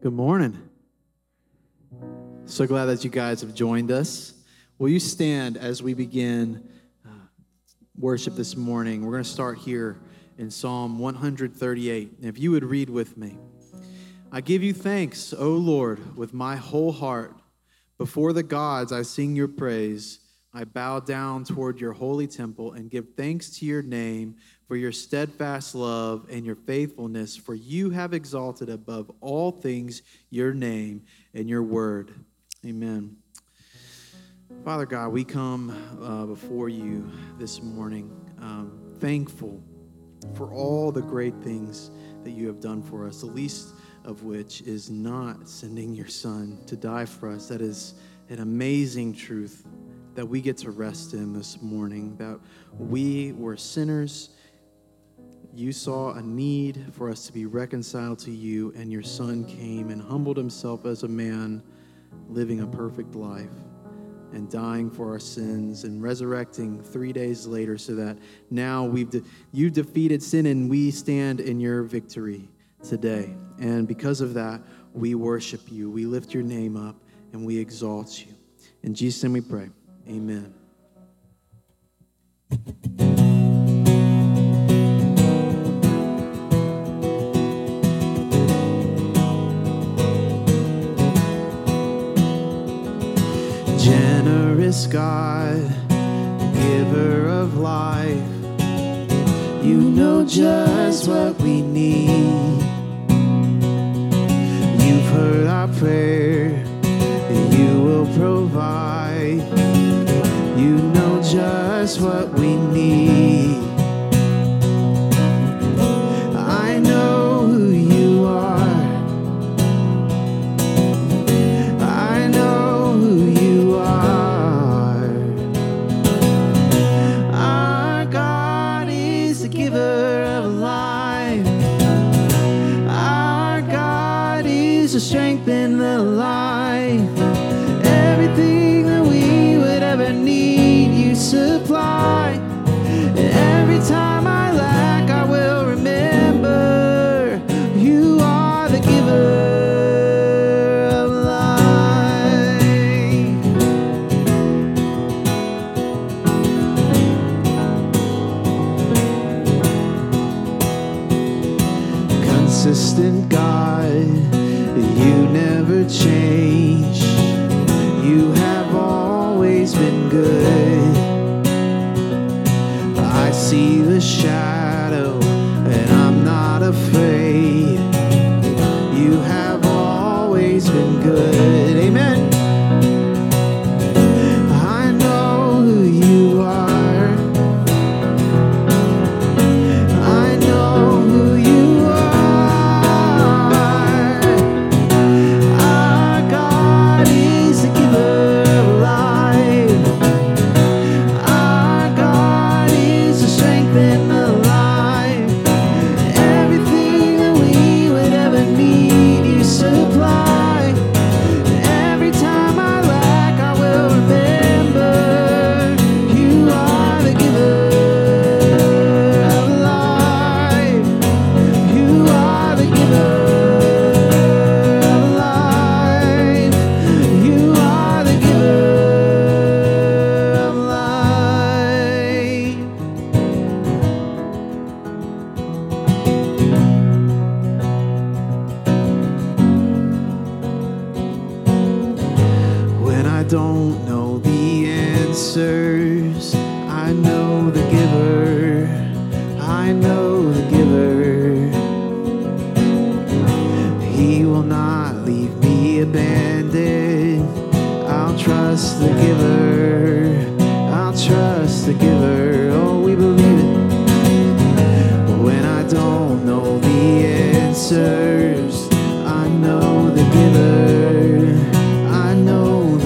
Good morning. So glad that you guys have joined us. Will you stand as we begin uh, worship this morning? We're going to start here in Psalm 138. If you would read with me I give you thanks, O Lord, with my whole heart. Before the gods, I sing your praise. I bow down toward your holy temple and give thanks to your name for your steadfast love and your faithfulness, for you have exalted above all things your name and your word. Amen. Father God, we come uh, before you this morning um, thankful for all the great things that you have done for us, the least of which is not sending your son to die for us. That is an amazing truth that we get to rest in this morning, that we were sinners. You saw a need for us to be reconciled to you, and your Son came and humbled himself as a man, living a perfect life and dying for our sins and resurrecting three days later so that now we've de- you defeated sin and we stand in your victory today. And because of that we worship you. We lift your name up and we exalt you. In jesus name we pray amen generous God, giver of life. You know just what we need. You've heard our prayer, you will provide. Just what we need. I know who you are. I know who you are. Our God is the giver of life. Our God is the strength in the life.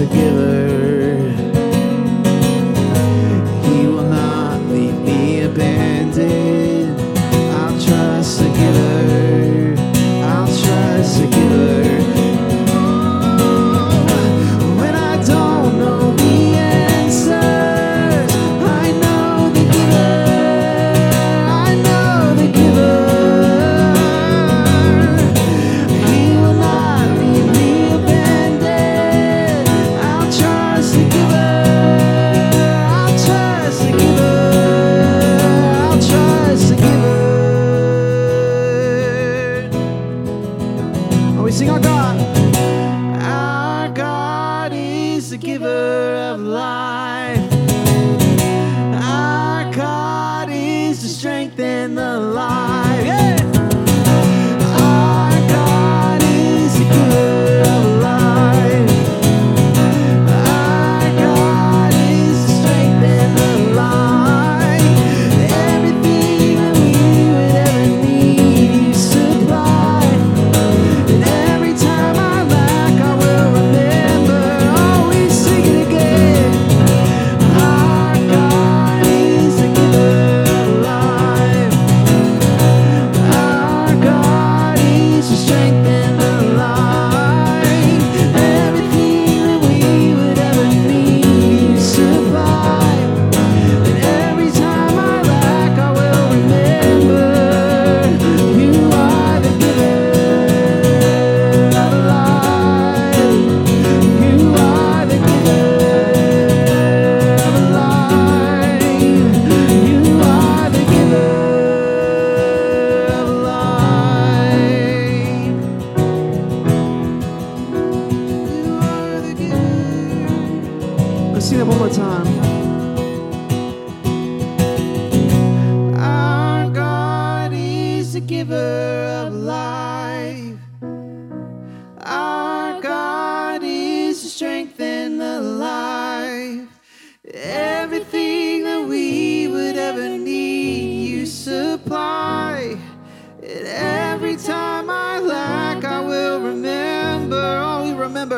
The giver.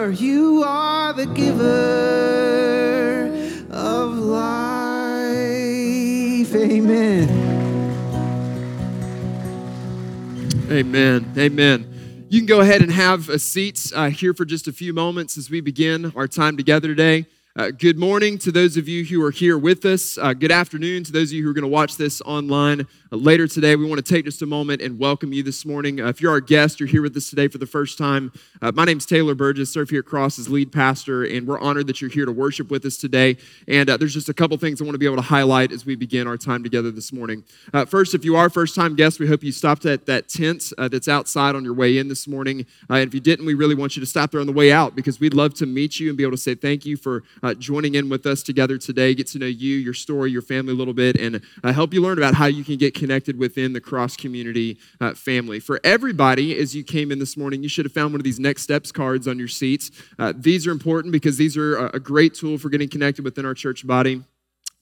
Remember you are the giver of life. Amen. Amen. Amen. You can go ahead and have a seat uh, here for just a few moments as we begin our time together today. Uh, good morning to those of you who are here with us. Uh, good afternoon to those of you who are going to watch this online uh, later today. We want to take just a moment and welcome you this morning. Uh, if you're our guest, you're here with us today for the first time. Uh, my name's Taylor Burgess, serve here at Cross as lead pastor, and we're honored that you're here to worship with us today. And uh, there's just a couple things I want to be able to highlight as we begin our time together this morning. first, if you are first time guest, we hope you stopped at that tent that's outside on your way in this morning. and if you didn't, we really want you to stop there on the way out because we'd love to meet you and be able to say thank you for uh, joining in with us together today, get to know you, your story, your family a little bit, and uh, help you learn about how you can get connected within the Cross Community uh, family. For everybody, as you came in this morning, you should have found one of these Next Steps cards on your seats. Uh, these are important because these are a, a great tool for getting connected within our church body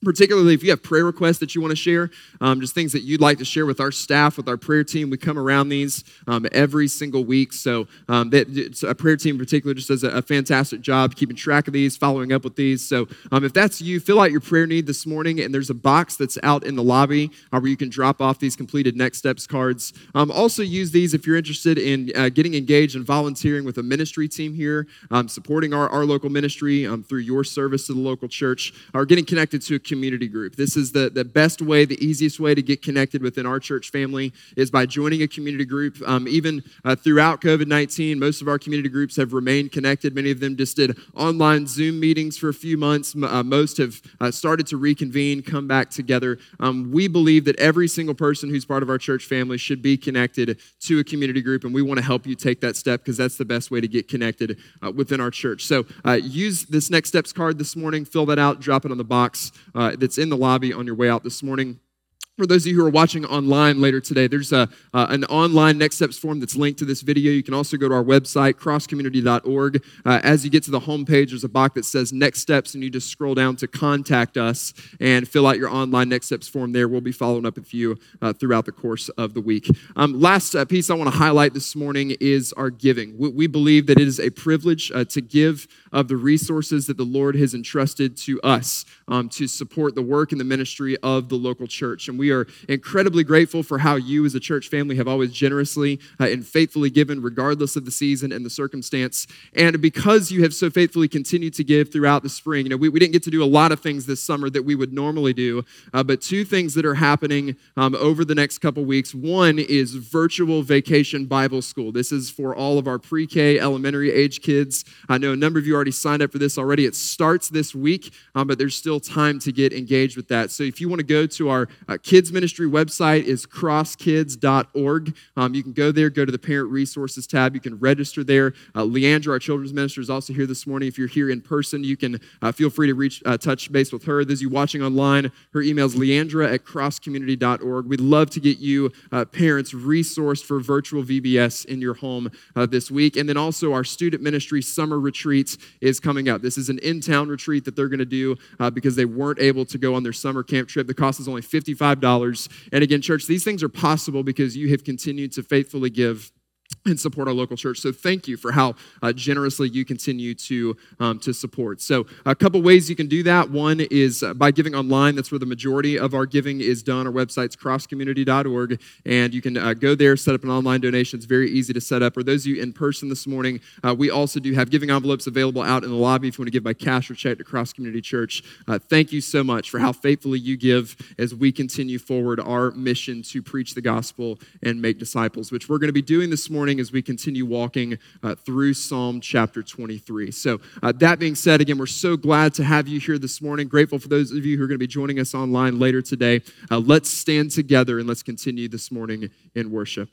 particularly if you have prayer requests that you want to share, um, just things that you'd like to share with our staff, with our prayer team. We come around these um, every single week. So um, that, a prayer team in particular just does a, a, fantastic job keeping track of these, following up with these. So um, if that's you, fill out your prayer need this morning, and there's a box that's out in the lobby uh, where you can drop off these completed next steps cards. Um, also use these if you're interested in uh, getting engaged and volunteering with a ministry team here, um, supporting our, our local ministry through your service to the local church, or getting connected to a community group. This is the, the best way, the easiest way to get connected within our church family is by joining a community group. Um, even uh, throughout COVID 19, most of our community groups have remained connected. Many of them just did online Zoom meetings for a few months. Uh, most have uh, started to reconvene, come back together. Um, we believe that every single person who's part of our church family should be connected to a community group, and we want to help you take that step because that's the best way to get connected uh, within our church. So uh, use this Next Steps card this morning, fill that out, drop it on the box uh, Uh, that's in the lobby on your way out this morning. For those of you who are watching online later today, there's a, uh, an online Next Steps form that's linked to this video. You can also go to our website, crosscommunity.org. Uh, as you get to the homepage, there's a box that says Next Steps, and you just scroll down to Contact Us and fill out your online Next Steps form there. We'll be following up with you uh, throughout the course of the week. Um, last uh, piece I want to highlight this morning is our giving. We, we believe that it is a privilege uh, to give of the resources that the Lord has entrusted to us um, to support the work and the ministry of the local church. And we are incredibly grateful for how you, as a church family, have always generously uh, and faithfully given, regardless of the season and the circumstance. And because you have so faithfully continued to give throughout the spring, you know, we, we didn't get to do a lot of things this summer that we would normally do, uh, but two things that are happening um, over the next couple weeks. One is virtual vacation Bible school. This is for all of our pre K, elementary age kids. I know a number of you already signed up for this already. It starts this week, um, but there's still time to get engaged with that. So if you want to go to our uh, ministry website is crosskids.org. Um, you can go there, go to the parent resources tab. You can register there. Uh, Leandra, our children's minister, is also here this morning. If you're here in person, you can uh, feel free to reach uh, touch base with her. Those of you watching online, her email is leandra at crosscommunity.org. We'd love to get you uh, parents resourced for virtual VBS in your home uh, this week. And then also our student ministry summer retreats is coming up. This is an in-town retreat that they're going to do uh, because they weren't able to go on their summer camp trip. The cost is only $55. And again, church, these things are possible because you have continued to faithfully give and support our local church. So thank you for how uh, generously you continue to, um, to support. So a couple ways you can do that. One is uh, by giving online. That's where the majority of our giving is done. Our website's crosscommunity.org, and you can uh, go there, set up an online donation. It's very easy to set up. For those of you in person this morning, uh, we also do have giving envelopes available out in the lobby if you want to give by cash or check to Cross Community Church. Uh, thank you so much for how faithfully you give as we continue forward our mission to preach the gospel and make disciples, which we're going to be doing this morning morning as we continue walking uh, through Psalm chapter 23. So, uh, that being said, again, we're so glad to have you here this morning. Grateful for those of you who are going to be joining us online later today. Uh, let's stand together and let's continue this morning in worship.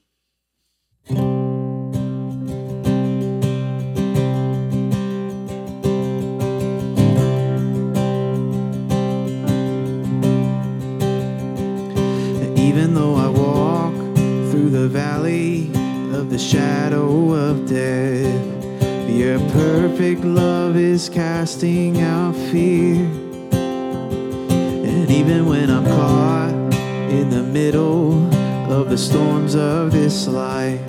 Even though of the shadow of death. Your perfect love is casting out fear. And even when I'm caught in the middle of the storms of this life,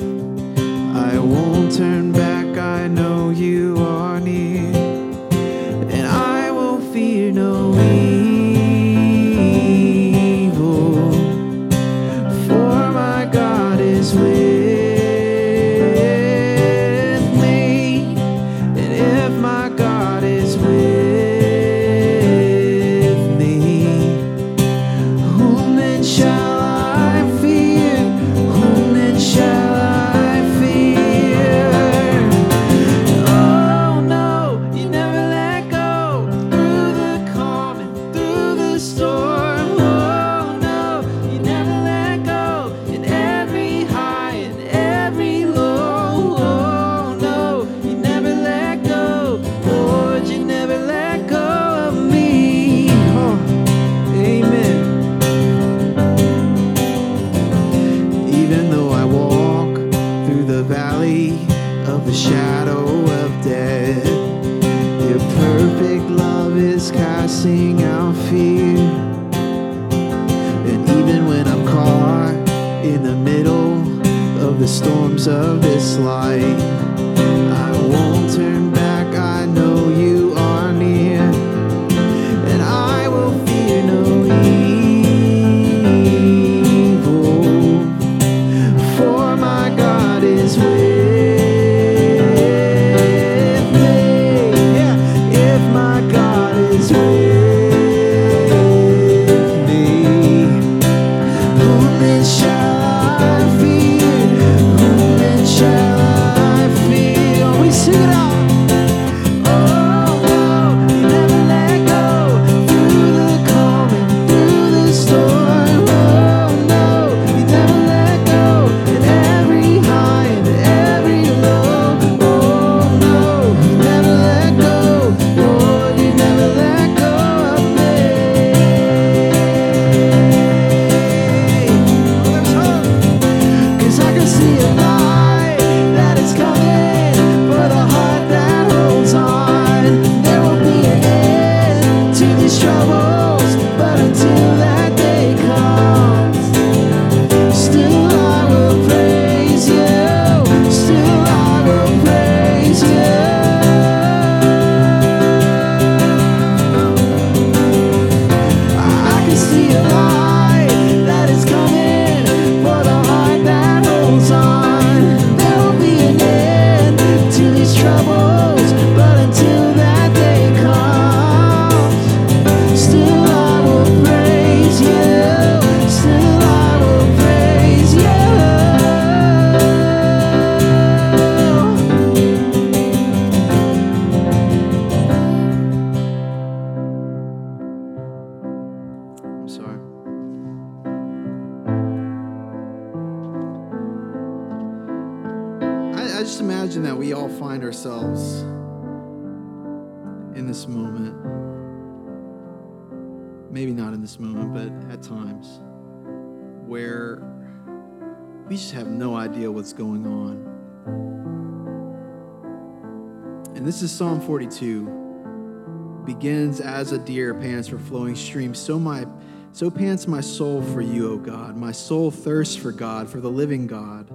I won't turn back. I know you are near, and I will fear no evil, I fear? 42. Begins as a deer pants for flowing streams, so my so pants my soul for you, O God. My soul thirsts for God, for the living God.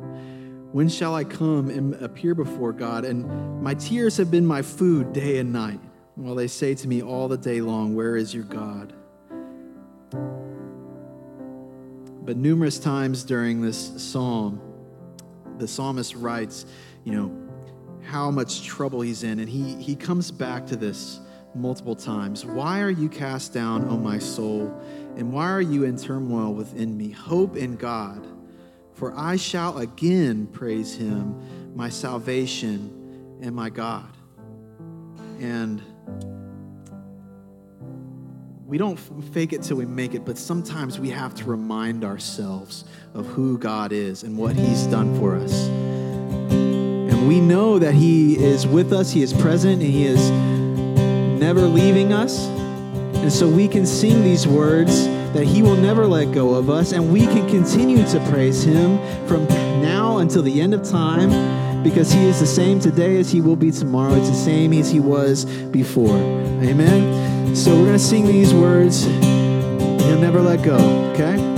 When shall I come and appear before God? And my tears have been my food day and night, while they say to me all the day long, Where is your God? But numerous times during this psalm, the psalmist writes, you know, how much trouble he's in. And he, he comes back to this multiple times. Why are you cast down, O my soul? And why are you in turmoil within me? Hope in God, for I shall again praise him, my salvation and my God. And we don't fake it till we make it, but sometimes we have to remind ourselves of who God is and what he's done for us we know that He is with us, He is present, and He is never leaving us. And so we can sing these words that He will never let go of us, and we can continue to praise Him from now until the end of time because He is the same today as He will be tomorrow. It's the same as He was before. Amen. So we're going to sing these words. He'll never let go, okay?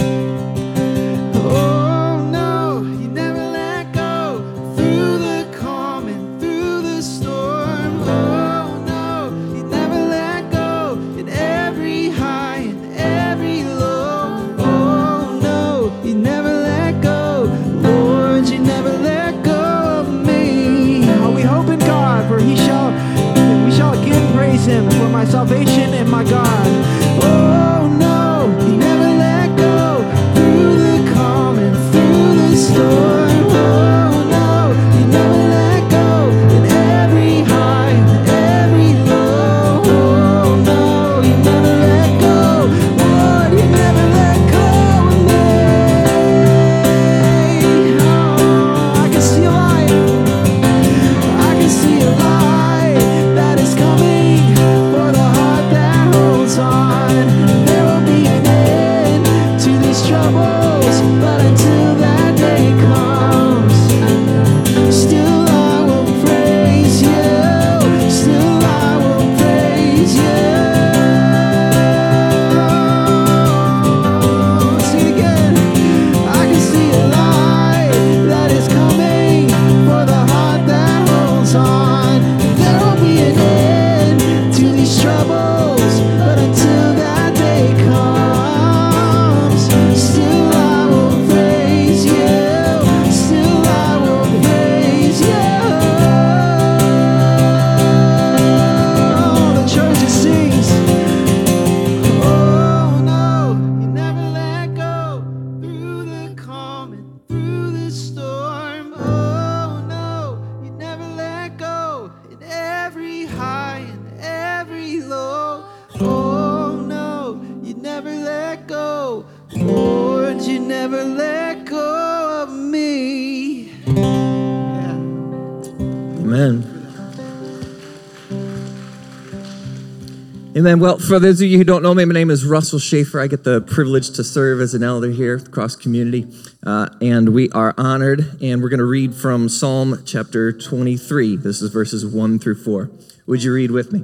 Amen. Well, for those of you who don't know me, my name is Russell Schaefer. I get the privilege to serve as an elder here across community. Uh, and we are honored, and we're going to read from Psalm chapter 23. This is verses 1 through 4. Would you read with me?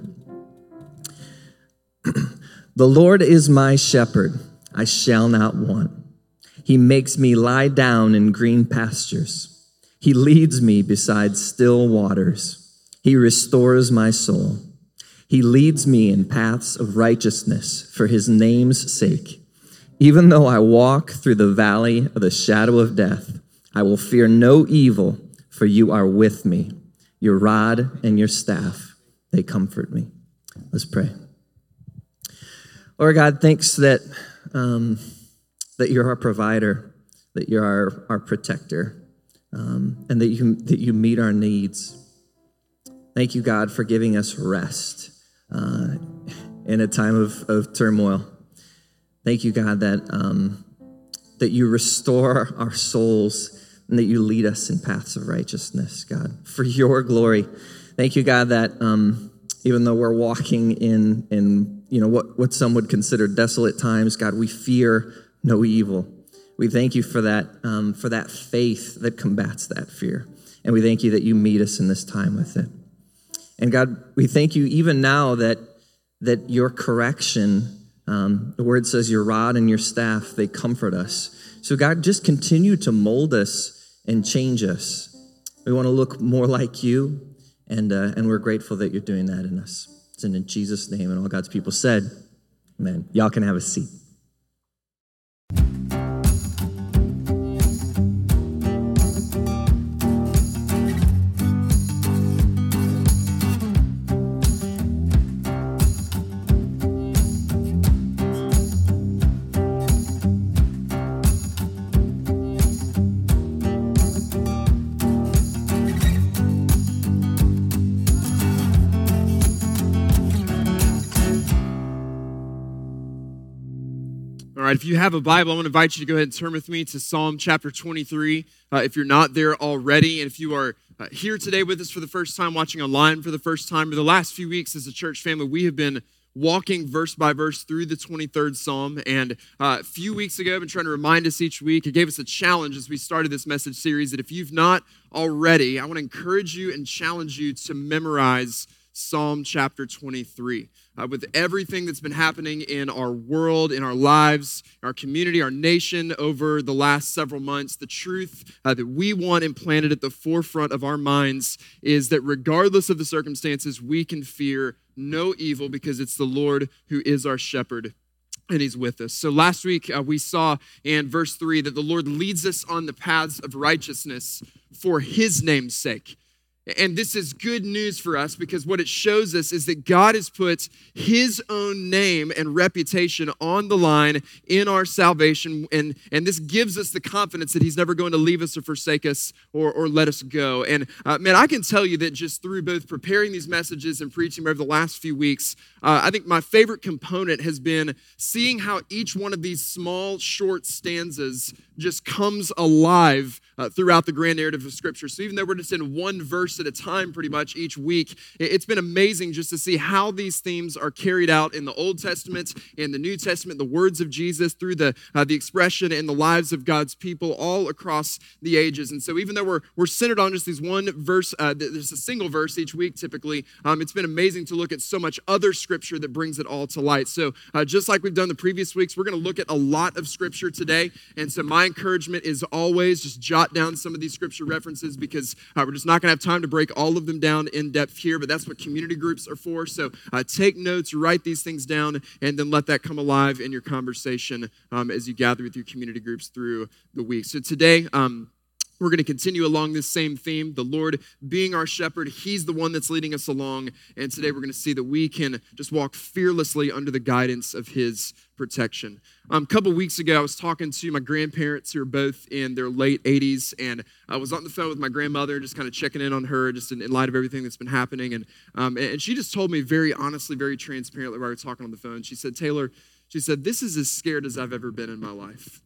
the Lord is my shepherd, I shall not want. He makes me lie down in green pastures. He leads me beside still waters. He restores my soul. He leads me in paths of righteousness for his name's sake. Even though I walk through the valley of the shadow of death, I will fear no evil, for you are with me. Your rod and your staff, they comfort me. Let's pray. Lord God, thanks that, um, that you're our provider, that you're our, our protector, um, and that you, that you meet our needs. Thank you, God, for giving us rest uh, in a time of, of turmoil. Thank you, God, that, um, that you restore our souls, and that you lead us in paths of righteousness, God, for your glory. Thank you, God, that um, even though we're walking in, in you know, what, what some would consider desolate times, God, we fear no evil. We thank you for that, um, for that faith that combats that fear. And we thank you that you meet us in this time with it. And God, we thank you even now that, that your correction, um, the word says your rod and your staff, they comfort us. So, God, just continue to mold us and change us. We want to look more like you, and, uh, and we're grateful that you're doing that in us. It's in Jesus' name, and all God's people said, Amen. Y'all can have a seat. Right, if you have a Bible, I want to invite you to go ahead and turn with me to Psalm chapter 23. Uh, if you're not there already, and if you are uh, here today with us for the first time, watching online for the first time, or the last few weeks as a church family, we have been walking verse by verse through the 23rd Psalm. And uh, a few weeks ago, I've been trying to remind us each week. It gave us a challenge as we started this message series that if you've not already, I want to encourage you and challenge you to memorize Psalm chapter 23 uh, with everything that's been happening in our world, in our lives, our community, our nation over the last several months, the truth uh, that we want implanted at the forefront of our minds is that regardless of the circumstances, we can fear no evil because it's the Lord who is our shepherd and he's with us. So last week uh, we saw in verse 3 that the Lord leads us on the paths of righteousness for his name's sake. And this is good news for us because what it shows us is that God has put his own name and reputation on the line in our salvation. And, and this gives us the confidence that he's never going to leave us or forsake us or, or let us go. And uh, man, I can tell you that just through both preparing these messages and preaching over the last few weeks, uh, I think my favorite component has been seeing how each one of these small, short stanzas just comes alive uh, throughout the grand narrative of Scripture. So even though we're just in one verse at a time pretty much each week, it's been amazing just to see how these themes are carried out in the Old Testament, in the New Testament, the words of Jesus, through the, uh, the expression in the lives of God's people all across the ages. And so even though we're, we're centered on just these one verse, uh, there's a single verse each week typically, um, it's been amazing to look at so much other Scripture that brings it all to light. So uh, just like we've done the previous weeks, we're going to look at a lot of Scripture today. And so my encouragement is always just jot down some of these scripture references because uh, we're just not going to have time to break all of them down in depth here, but that's what community groups are for. So uh, take notes, write these things down, and then let that come alive in your conversation um, as you gather with your community groups through the week. So today, um, we're going to continue along this same theme. The Lord being our shepherd, He's the one that's leading us along. And today we're going to see that we can just walk fearlessly under the guidance of His protection. Um, a couple weeks ago, I was talking to my grandparents who are both in their late 80s, and I was on the phone with my grandmother, just kind of checking in on her, just in, in light of everything that's been happening. And, um, and she just told me very honestly, very transparently while we were talking on the phone. She said, Taylor, she said, This is as scared as I've ever been in my life.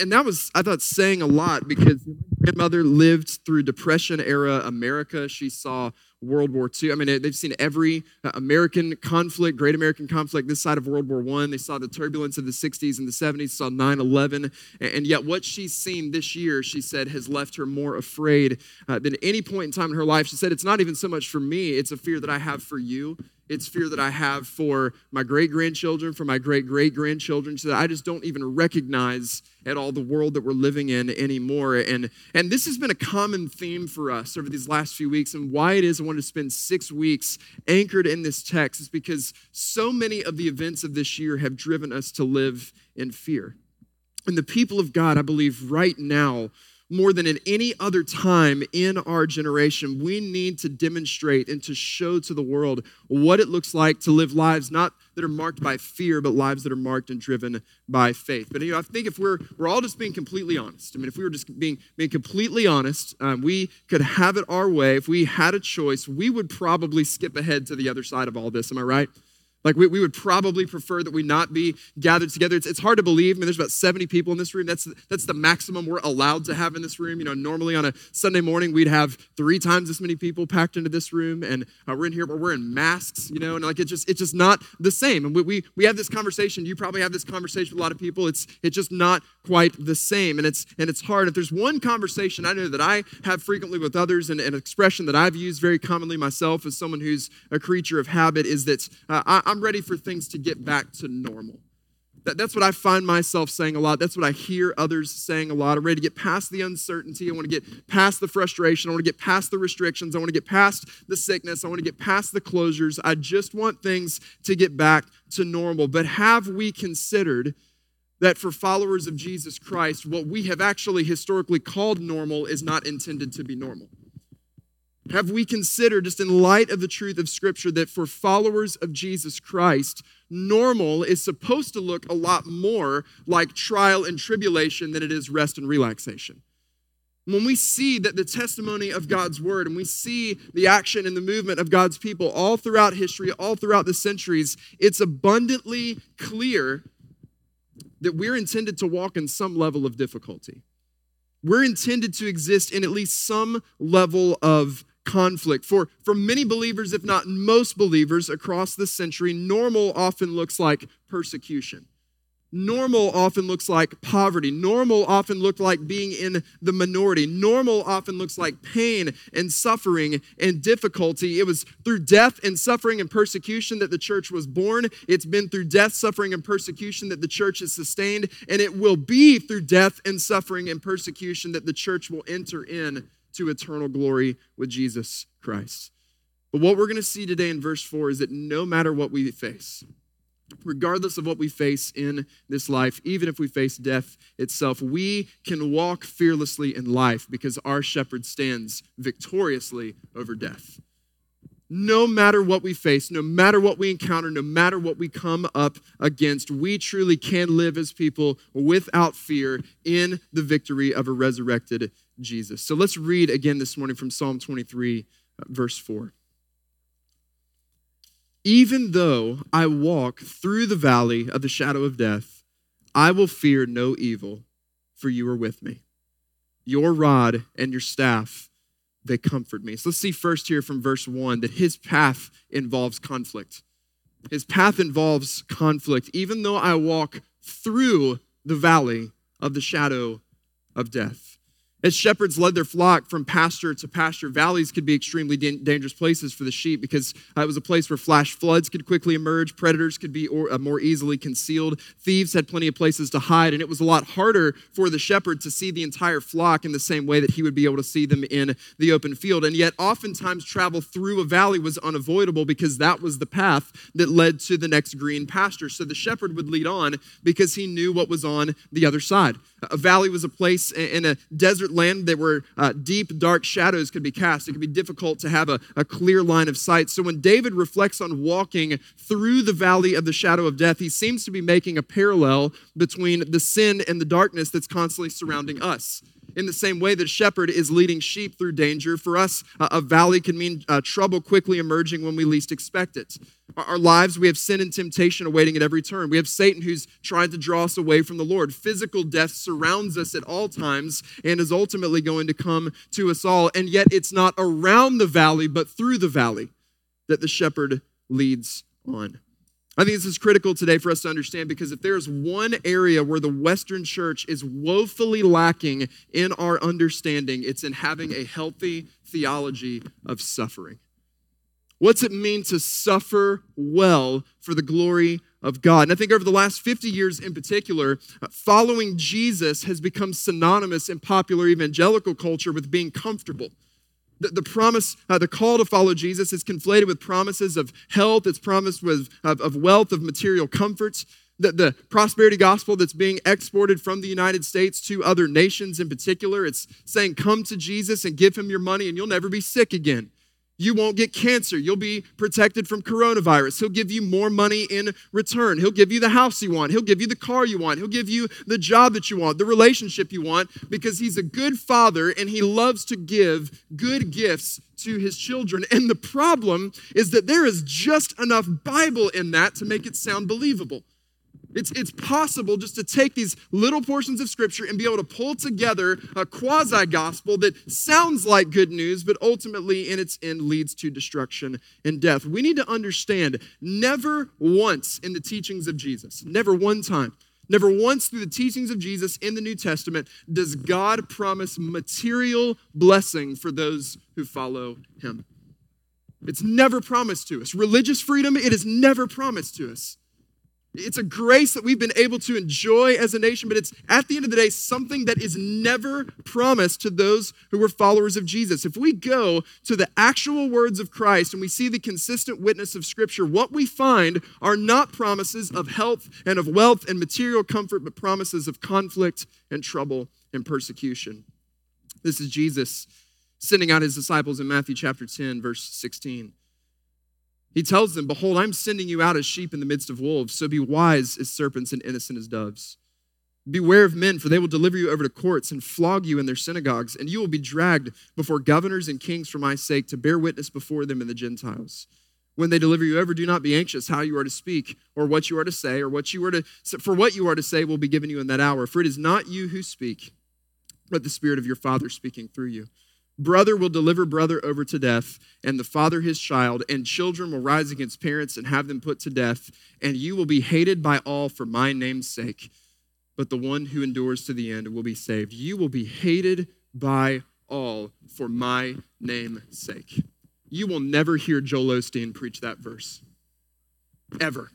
And that was, I thought, saying a lot because my grandmother lived through Depression era America. She saw World War II. I mean, they've seen every uh, American conflict, great American conflict this side of World War I. They saw the turbulence of the 60s and the 70s, saw 9 11. And yet, what she's seen this year, she said, has left her more afraid uh, than any point in time in her life. She said, It's not even so much for me, it's a fear that I have for you. It's fear that I have for my great grandchildren, for my great great grandchildren, so that I just don't even recognize at all the world that we're living in anymore. And, and this has been a common theme for us over these last few weeks. And why it is I wanted to spend six weeks anchored in this text is because so many of the events of this year have driven us to live in fear. And the people of God, I believe, right now, more than in any other time in our generation, we need to demonstrate and to show to the world what it looks like to live lives not that are marked by fear, but lives that are marked and driven by faith. But you know, I think if we're we're all just being completely honest. I mean, if we were just being being completely honest, um, we could have it our way. If we had a choice, we would probably skip ahead to the other side of all this. Am I right? Like, we, we would probably prefer that we not be gathered together. It's, it's hard to believe. I mean, there's about 70 people in this room. That's, that's the maximum we're allowed to have in this room. You know, normally on a Sunday morning, we'd have three times as many people packed into this room. And uh, we're in here, but we're in masks, you know, and like, it's just, it's just not the same. And we, we, we have this conversation. You probably have this conversation with a lot of people. It's, it's just not quite the same. And it's, and it's hard. If there's one conversation I know that I have frequently with others and an expression that I've used very commonly myself as someone who's a creature of habit is that uh, I, I'm ready for things to get back to normal. That, that's what I find myself saying a lot. That's what I hear others saying a lot. I'm ready to get past the uncertainty. I want to get past the frustration. I want to get past the restrictions. I want to get past the sickness. I want to get past the closures. I just want things to get back to normal. But have we considered that for followers of Jesus Christ, what we have actually historically called normal is not intended to be normal? Have we considered, just in light of the truth of Scripture, that for followers of Jesus Christ, normal is supposed to look a lot more like trial and tribulation than it is rest and relaxation? When we see that the testimony of God's word and we see the action and the movement of God's people all throughout history, all throughout the centuries, it's abundantly clear that we're intended to walk in some level of difficulty. We're intended to exist in at least some level of conflict. For, for many believers, if not most believers across the century, normal often looks like persecution. Normal often looks like poverty. Normal often looked like being in the minority. Normal often looks like pain and suffering and difficulty. It was through death and suffering and persecution that the church was born. It's been through death, suffering, and persecution that the church is sustained. And it will be through death and suffering and persecution that the church will enter in to eternal glory with Jesus Christ. But what we're going to see today in verse 4 is that no matter what we face, regardless of what we face in this life, even if we face death itself, we can walk fearlessly in life because our shepherd stands victoriously over death. No matter what we face, no matter what we encounter, no matter what we come up against, we truly can live as people without fear in the victory of a resurrected Jesus. So let's read again this morning from Psalm 23, uh, verse 4. Even though I walk through the valley of the shadow of death, I will fear no evil, for you are with me. Your rod and your staff, they comfort me. So let's see first here from verse 1 that his path involves conflict. His path involves conflict, even though I walk through the valley of the shadow of death. As shepherds led their flock from pasture to pasture, valleys could be extremely dangerous places for the sheep because uh, it was a place where flash floods could quickly emerge, predators could be uh, more easily concealed, thieves had plenty of places to hide, and it was a lot harder for the shepherd to see the entire flock in the same way that he would be able to see them in the open field. And yet, oftentimes, travel through a valley was unavoidable because that was the path that led to the next green pasture. So the shepherd would lead on because he knew what was on the other side. A valley was a place in a desert land that were uh, deep, dark shadows could be cast. It could be difficult to have a, a clear line of sight. So when David reflects on walking through the valley of the shadow of death, he seems to be making a parallel between the sin and the darkness that's constantly surrounding us in the same way that shepherd is leading sheep through danger, for us, a valley can mean uh, trouble quickly emerging when we least expect it. Our lives, we have sin and temptation awaiting at every turn. We have Satan who's trying to draw us away from the Lord. Physical death surrounds us at all times and is ultimately going to come to us all. And yet, it's not around the valley, but through the valley that the shepherd leads on. I think this is critical today for us to understand because if there's one area where the Western church is woefully lacking in our understanding, it's in having a healthy theology of suffering. What's it mean to suffer well for the glory of God? And I think over the last 50 years in particular, uh, following Jesus has become synonymous in popular evangelical culture with being comfortable. The, the promise, uh, the call to follow Jesus is conflated with promises of health, it's promised with of, of wealth, of material comforts. The, the prosperity gospel that's being exported from the United States to other nations in particular, it's saying, Come to Jesus and give him your money, and you'll never be sick again. You won't get cancer. You'll be protected from coronavirus. He'll give you more money in return. He'll give you the house you want. He'll give you the car you want. He'll give you the job that you want, the relationship you want, because He's a good father and He loves to give good gifts to His children. And the problem is that there is just enough Bible in that to make it sound believable. It's, it's possible just to take these little portions of scripture and be able to pull together a quasi gospel that sounds like good news, but ultimately in its end leads to destruction and death. We need to understand never once in the teachings of Jesus, never one time, never once through the teachings of Jesus in the New Testament does God promise material blessing for those who follow him. It's never promised to us. Religious freedom, it is never promised to us. It's a grace that we've been able to enjoy as a nation, but it's at the end of the day something that is never promised to those who were followers of Jesus. If we go to the actual words of Christ and we see the consistent witness of Scripture, what we find are not promises of health and of wealth and material comfort, but promises of conflict and trouble and persecution. This is Jesus sending out his disciples in Matthew chapter 10, verse 16. He tells them, Behold, I'm sending you out as sheep in the midst of wolves, so be wise as serpents and innocent as doves. Beware of men, for they will deliver you over to courts and flog you in their synagogues, and you will be dragged before governors and kings for my sake to bear witness before them and the Gentiles. When they deliver you over, do not be anxious how you are to speak, or what you are to say, or what you are to for what you are to say will be given you in that hour. For it is not you who speak, but the Spirit of your Father speaking through you. Brother will deliver brother over to death, and the father his child, and children will rise against parents and have them put to death, and you will be hated by all for my name's sake. But the one who endures to the end will be saved. You will be hated by all for my name's sake. You will never hear Joel Osteen preach that verse. Ever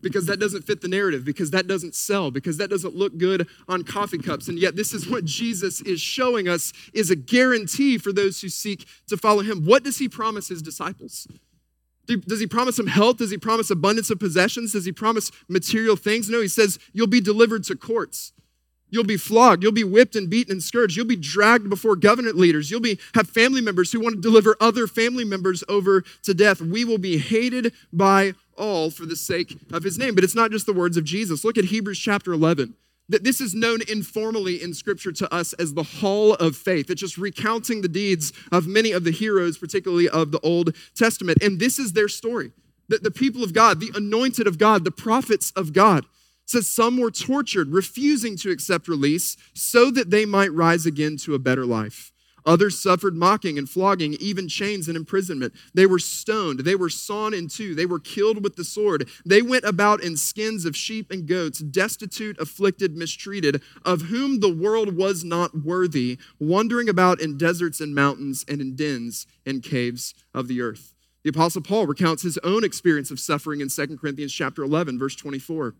because that doesn't fit the narrative, because that doesn't sell, because that doesn't look good on coffee cups. And yet, this is what Jesus is showing us is a guarantee for those who seek to follow him. What does he promise his disciples? Does he promise them health? Does he promise abundance of possessions? Does he promise material things? No, he says you'll be delivered to courts. You'll be flogged. You'll be whipped and beaten and scourged. You'll be dragged before government leaders. You'll be have family members who want to deliver other family members over to death. We will be hated by all for the sake of his name. But it's not just the words of Jesus. Look at Hebrews chapter 11. That this is known informally in scripture to us as the hall of faith. It's just recounting the deeds of many of the heroes, particularly of the Old Testament. And this is their story. That the people of God, the anointed of God, the prophets of God, says some were tortured, refusing to accept release so that they might rise again to a better life. Others suffered mocking and flogging, even chains and imprisonment. They were stoned. They were sawn in two. They were killed with the sword. They went about in skins of sheep and goats, destitute, afflicted, mistreated, of whom the world was not worthy, wandering about in deserts and mountains and in dens and caves of the earth. The apostle Paul recounts his own experience of suffering in 2 Corinthians chapter 11 verse 24.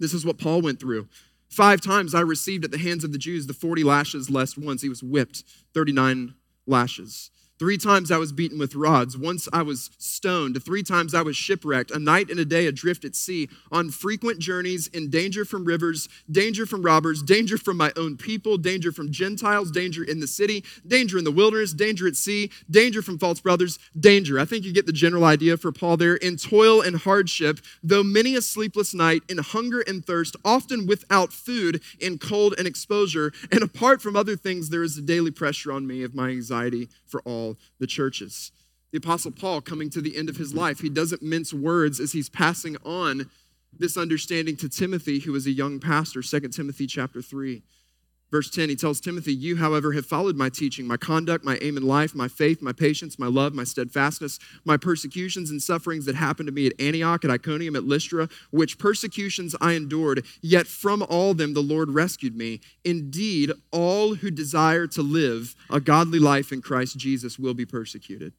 This is what Paul went through. Five times I received at the hands of the Jews the 40 lashes less once he was whipped, 39 lashes. Three times I was beaten with rods. Once I was stoned. Three times I was shipwrecked. A night and a day adrift at sea, on frequent journeys, in danger from rivers, danger from robbers, danger from my own people, danger from Gentiles, danger in the city, danger in the wilderness, danger at sea, danger from false brothers, danger. I think you get the general idea for Paul there. In toil and hardship, though many a sleepless night, in hunger and thirst, often without food, in cold and exposure. And apart from other things, there is a daily pressure on me of my anxiety for all the churches. The Apostle Paul, coming to the end of his life, he doesn't mince words as he's passing on this understanding to Timothy, who is a young pastor, 2 Timothy chapter 3. Verse 10, he tells Timothy, You, however, have followed my teaching, my conduct, my aim in life, my faith, my patience, my love, my steadfastness, my persecutions and sufferings that happened to me at Antioch, at Iconium, at Lystra, which persecutions I endured, yet from all them the Lord rescued me. Indeed, all who desire to live a godly life in Christ Jesus will be persecuted,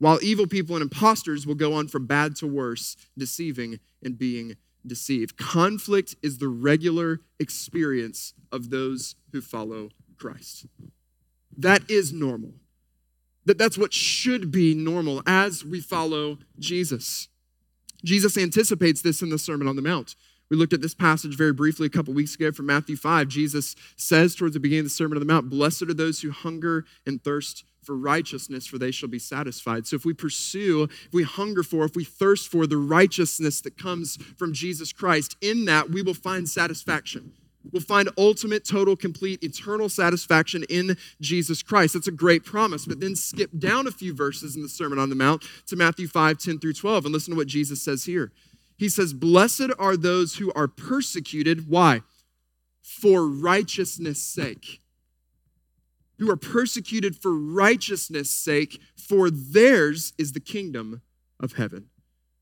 while evil people and impostors will go on from bad to worse, deceiving and being deceive. Conflict is the regular experience of those who follow Christ. That is normal. That that's what should be normal as we follow Jesus. Jesus anticipates this in the Sermon on the Mount We looked at this passage very briefly a couple weeks ago from Matthew 5. Jesus says towards the beginning of the Sermon on the Mount, Blessed are those who hunger and thirst for righteousness, for they shall be satisfied. So if we pursue, if we hunger for, if we thirst for the righteousness that comes from Jesus Christ, in that we will find satisfaction. We'll find ultimate, total, complete, eternal satisfaction in Jesus Christ. That's a great promise. But then skip down a few verses in the Sermon on the Mount to Matthew 5, 10 through 12, and listen to what Jesus says here. He says, Blessed are those who are persecuted. Why? For righteousness' sake. Who are persecuted for righteousness' sake, for theirs is the kingdom of heaven.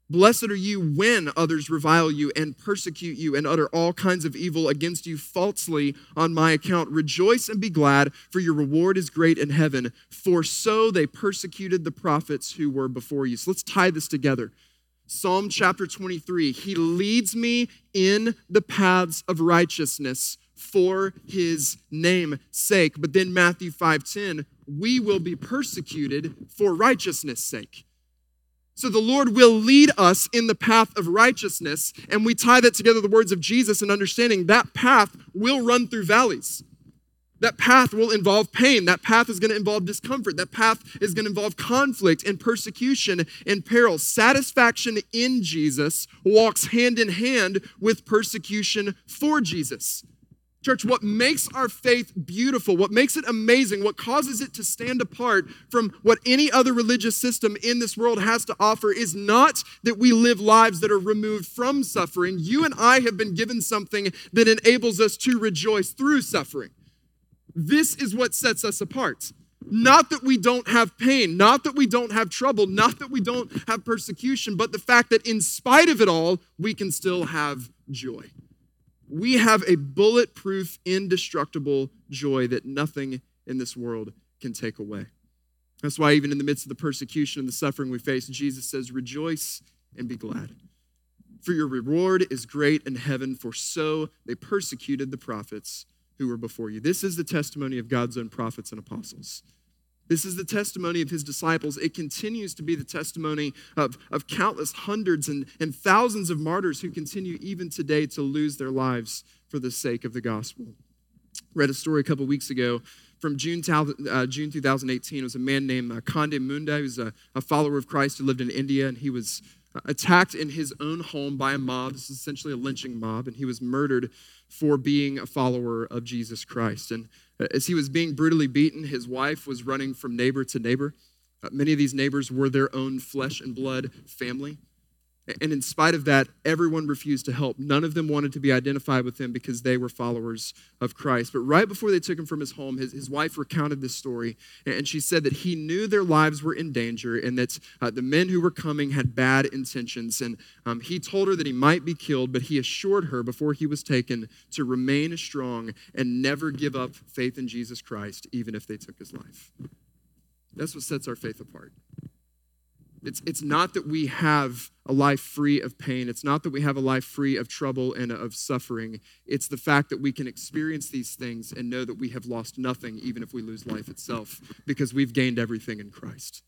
Blessed are you when others revile you and persecute you and utter all kinds of evil against you falsely on my account. Rejoice and be glad, for your reward is great in heaven. For so they persecuted the prophets who were before you. So let's tie this together. Psalm chapter 23 He leads me in the paths of righteousness for his name's sake. But then Matthew 5:10, we will be persecuted for righteousness' sake. So the Lord will lead us in the path of righteousness, and we tie that together the words of Jesus and understanding that path will run through valleys. That path will involve pain. That path is going to involve discomfort. That path is going to involve conflict and persecution and peril. Satisfaction in Jesus walks hand in hand with persecution for Jesus. Church, what makes our faith beautiful, what makes it amazing, what causes it to stand apart from what any other religious system in this world has to offer is not that we live lives that are removed from suffering. You and I have been given something that enables us to rejoice through suffering. This is what sets us apart. Not that we don't have pain, not that we don't have trouble, not that we don't have persecution, but the fact that in spite of it all, we can still have joy. We have a bulletproof, indestructible joy that nothing in this world can take away. That's why, even in the midst of the persecution and the suffering we face, Jesus says, Rejoice and be glad. For your reward is great in heaven, for so they persecuted the prophets who were before you. This is the testimony of God's own prophets and apostles. This is the testimony of his disciples. It continues to be the testimony of, of countless hundreds and, and thousands of martyrs who continue even today to lose their lives for the sake of the gospel. Read a story a couple weeks ago from June, uh, June 2018. It was a man named uh, Kande Munda. Was a, a follower of Christ who lived in India, and he was uh, attacked in his own home by a mob. This is essentially a lynching mob, and he was murdered for being a follower of Jesus Christ. And uh, as he was being brutally beaten, his wife was running from neighbor to neighbor. Uh, many of these neighbors were their own flesh and blood family. And in spite of that, everyone refused to help. None of them wanted to be identified with him because they were followers of Christ. But right before they took him from his home, his, his wife recounted this story. And she said that he knew their lives were in danger and that uh, the men who were coming had bad intentions. And um, he told her that he might be killed, but he assured her before he was taken to remain strong and never give up faith in Jesus Christ, even if they took his life. That's what sets our faith apart. It's, it's not that we have a life free of pain. It's not that we have a life free of trouble and of suffering. It's the fact that we can experience these things and know that we have lost nothing, even if we lose life itself, because we've gained everything in Christ.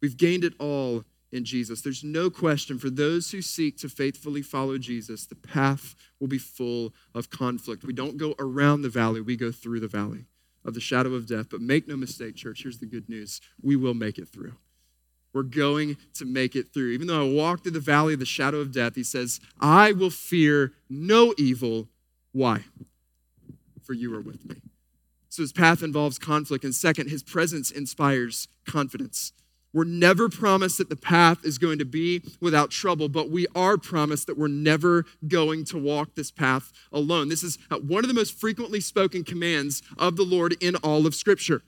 We've gained it all in Jesus. There's no question for those who seek to faithfully follow Jesus, the path will be full of conflict. We don't go around the valley, we go through the valley of the shadow of death. But make no mistake, church, here's the good news we will make it through. We're going to make it through. Even though I walk through the valley of the shadow of death, he says, I will fear no evil. Why? For you are with me. So his path involves conflict. And second, his presence inspires confidence. We're never promised that the path is going to be without trouble, but we are promised that we're never going to walk this path alone. This is one of the most frequently spoken commands of the Lord in all of Scripture.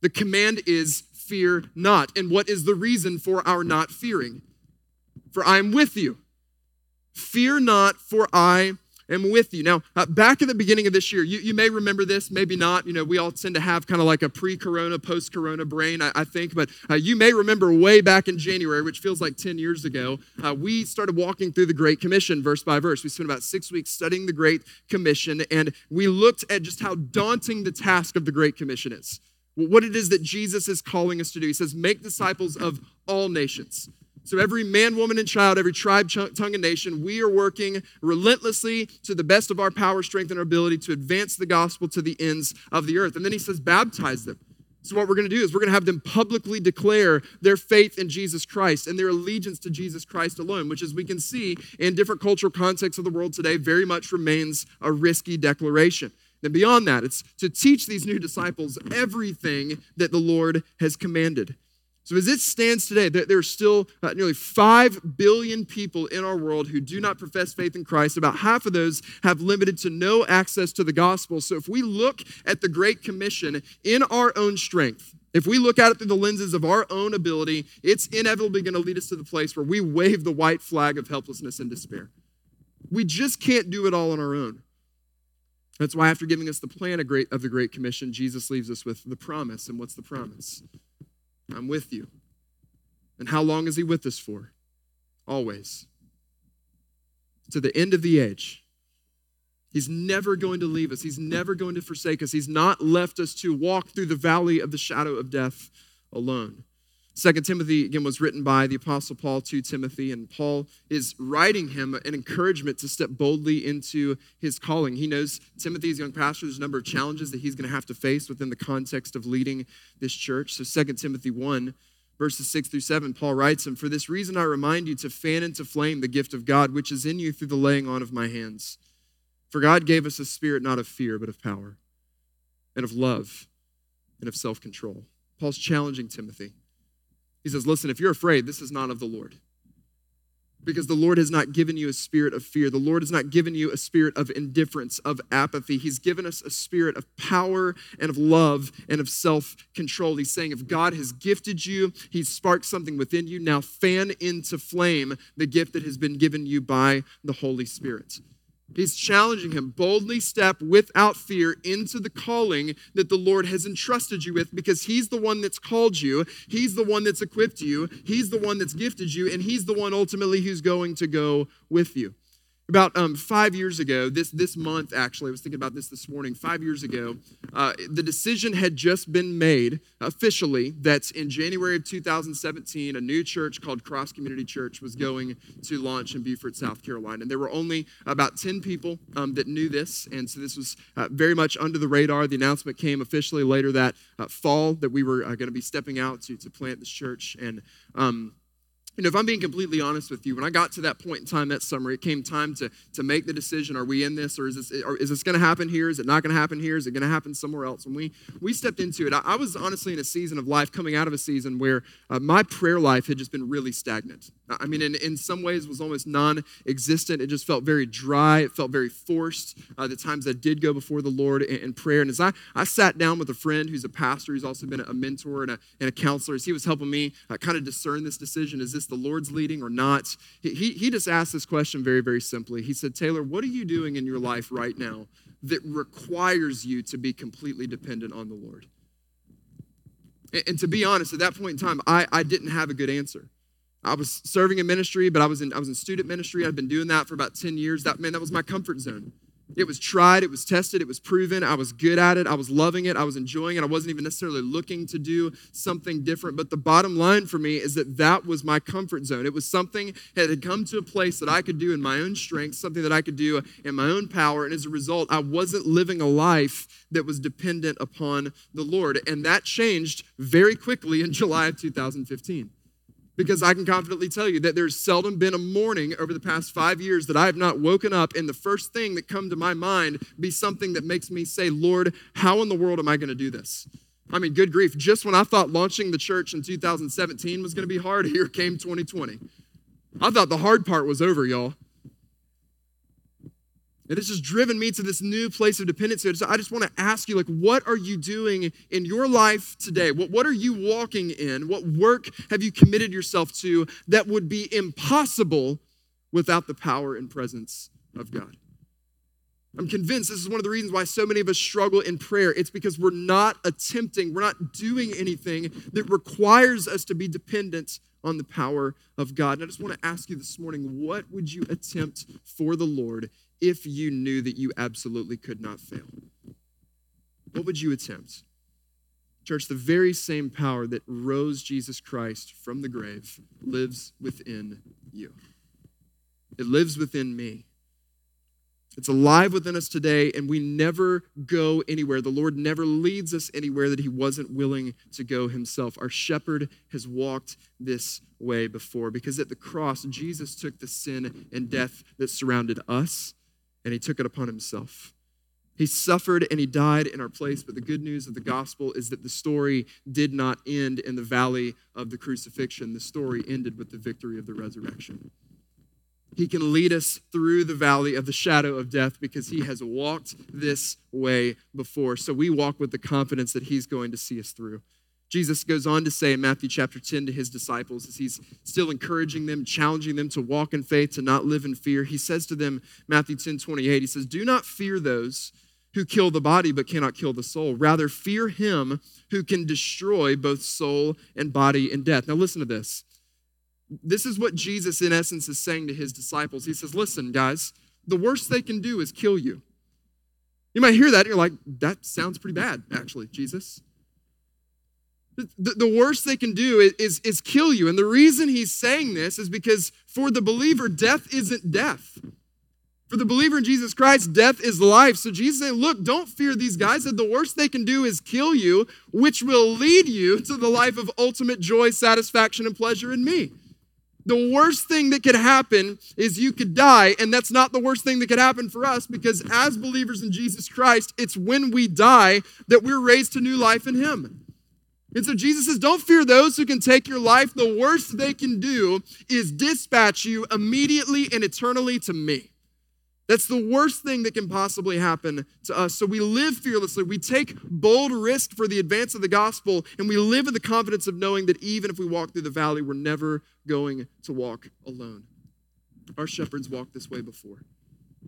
The command is fear not. And what is the reason for our not fearing? For I am with you. Fear not, for I am with you. Now, uh, back at the beginning of this year, you, you may remember this, maybe not. You know, we all tend to have kind of like a pre corona, post corona brain, I, I, think. But uh, you may remember way back in January, which feels like 10 years ago, uh, we started walking through the Great Commission verse by verse. We spent about six weeks studying the Great Commission, and we looked at just how daunting the task of the Great Commission is what it is that Jesus is calling us to do. He says, Make disciples of all nations. So, every man, woman, and child, every tribe, tongue, and nation, we are working relentlessly to the best of our power, strength, and our ability to advance the gospel to the ends of the earth. And then he says, baptize them. So, what we're going to do is we're going to have them publicly declare their faith in Jesus Christ and their allegiance to Jesus Christ alone, which, as we can see in different cultural contexts of the world today, very much remains a risky declaration. And beyond that, it's to teach these new disciples everything that the Lord has commanded. So, as it stands today, there are still uh, nearly 5 billion people in our world who do not profess faith in Christ. About half of those have limited to no access to the gospel. So, if we look at the Great Commission in our own strength, if we look at it through the lenses of our own ability, it's inevitably going to lead us to the place where we wave the white flag of helplessness and despair. We just can't do it all on our own. That's why, after giving us the plan of the Great Commission, Jesus leaves us with the promise. And what's the promise? I'm with you. And how long is he with us for? Always. To the end of the age. He's never going to leave us. He's never going to forsake us. He's not left us to walk through the valley of the shadow of death alone. Second Timothy, again, was written by the Apostle Paul to Timothy, and Paul is writing him an encouragement to step boldly into his calling. He knows Timothy, young pastor, there's a number of challenges that he's going to have to face within the context of leading this church. So Second Timothy 1, verses 6 through 7, Paul writes him, For this reason I remind you to fan into flame the gift of God, which is in you through the laying on of my hands. For God gave us a spirit not of fear, but of power, and of love, and of self control. Paul's challenging Timothy. He says, Listen, if you're afraid, this is not of the Lord. Because the Lord has not given you a spirit of fear. The Lord has not given you a spirit of indifference, of apathy. He's given us a spirit of power and of love and of self control. He's saying, if God has gifted you, He's sparked something within you, now fan into flame the gift that has been given you by the Holy Spirit. He's challenging him. Boldly step without fear into the calling that the Lord has entrusted you with because He's the one that's called you, He's the one that's equipped you, He's the one that's gifted you, and He's the one ultimately who's going to go with you. About um, five years ago, this, this month actually, I was thinking about this this morning. Five years ago, uh, the decision had just been made officially that in January of 2017, a new church called Cross Community Church was going to launch in Beaufort, South Carolina. And there were only about 10 people um, that knew this. And so this was uh, very much under the radar. The announcement came officially later that uh, fall that we were uh, going to be stepping out to, to plant this church. And um, you know, if I'm being completely honest with you, when I got to that point in time that summer, it came time to, to make the decision are we in this or is this, or is this going to happen here? Is it not going to happen here? Is it going to happen somewhere else? When we, we stepped into it, I, I, was honestly in a season of life coming out of a season where uh, my prayer life had just been really stagnant. I mean, in, in some ways, was almost non existent. It just felt very dry. It felt very forced. Uh, the times I did go before the Lord in, in, prayer. And as I, I sat down with a friend who's a pastor, who's also been a mentor and a, and a counselor, as he was helping me uh, kind of discern this decision is this the Lord's leading or not? He, he just asked this question very, very simply. He said, Taylor, what are you doing in your life right now that requires you to be completely dependent on the Lord? And, and to be honest, at that point in time, I, I didn't have a good answer. I was serving in ministry, but I was in I was in student ministry. I'd been doing that for about 10 years. That man, that was my comfort zone. It was tried, it was tested, it was proven. I was good at it, I was loving it, I was enjoying it. I wasn't even necessarily looking to do something different. But the bottom line for me is that that was my comfort zone. It was something that had come to a place that I could do in my own strength, something that I could do in my own power. And as a result, I wasn't living a life that was dependent upon the Lord. And that changed very quickly in July of 2015 because I can confidently tell you that there's seldom been a morning over the past five years that I have not woken up and the first thing that come to my mind be something that makes me say, Lord, how in the world am I going to do this? I mean, good grief. Just when I thought launching the church in 2017 was going to be hard, here came 2020. I thought the hard part was over, y'all. And this has driven me to this new place of dependency. So I just want to ask you, like, what are you doing in your life today? What, what are you walking in? What work have you committed yourself to that would be impossible without the power and presence of God? I'm convinced this is one of the reasons why so many of us struggle in prayer. It's because we're not attempting, we're not doing anything that requires us to be dependent on the power of God. And I just want to ask you this morning what would you attempt for the Lord if you knew that you absolutely could not fail? What would you attempt? Church, the very same power that rose Jesus Christ from the grave lives within you. It lives within me. It's alive within us today, and we never go anywhere. The Lord never leads us anywhere that He wasn't willing to go Himself. Our shepherd has walked this way before because at the cross, Jesus took the sin and death that surrounded us, and He took it upon Himself. He suffered and he died in our place, but the good news of the gospel is that the story did not end in the valley of the crucifixion. The story ended with the victory of the resurrection. He can lead us through the valley of the shadow of death because he has walked this way before. So we walk with the confidence that he's going to see us through. Jesus goes on to say in Matthew chapter 10 to his disciples, as he's still encouraging them, challenging them to walk in faith, to not live in fear, he says to them, Matthew 10 28, he says, Do not fear those who kill the body but cannot kill the soul. Rather, fear him who can destroy both soul and body in death. Now, listen to this. This is what Jesus, in essence, is saying to his disciples. He says, Listen, guys, the worst they can do is kill you. You might hear that, and you're like, That sounds pretty bad, actually, Jesus. The, the worst they can do is, is, is kill you. And the reason he's saying this is because for the believer, death isn't death. For the believer in Jesus Christ, death is life. So Jesus said, Look, don't fear these guys. That the worst they can do is kill you, which will lead you to the life of ultimate joy, satisfaction, and pleasure in me. The worst thing that could happen is you could die, and that's not the worst thing that could happen for us because as believers in Jesus Christ, it's when we die that we're raised to new life in Him. And so Jesus says, Don't fear those who can take your life. The worst they can do is dispatch you immediately and eternally to me. That's the worst thing that can possibly happen to us. So we live fearlessly. We take bold risk for the advance of the gospel, and we live in the confidence of knowing that even if we walk through the valley, we're never going to walk alone. Our shepherds walked this way before.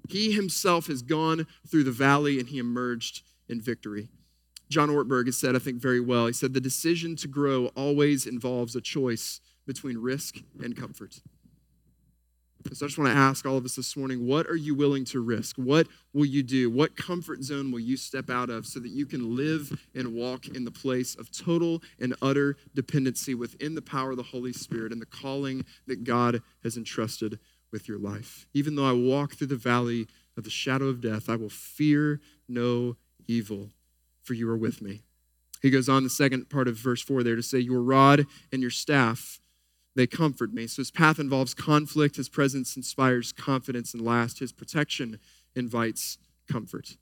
He himself has gone through the valley and he emerged in victory. John Ortberg has said, I think, very well. He said, The decision to grow always involves a choice between risk and comfort. So I just want to ask all of us this morning what are you willing to risk? What will you do? What comfort zone will you step out of so that you can live and walk in the place of total and utter dependency within the power of the Holy Spirit and the calling that God has entrusted with your life? Even though I walk through the valley of the shadow of death, I will fear no evil, for you are with me. He goes on the second part of verse 4 there to say, Your rod and your staff they comfort me. So his path involves conflict, his presence inspires confidence, and last, his protection invites comfort.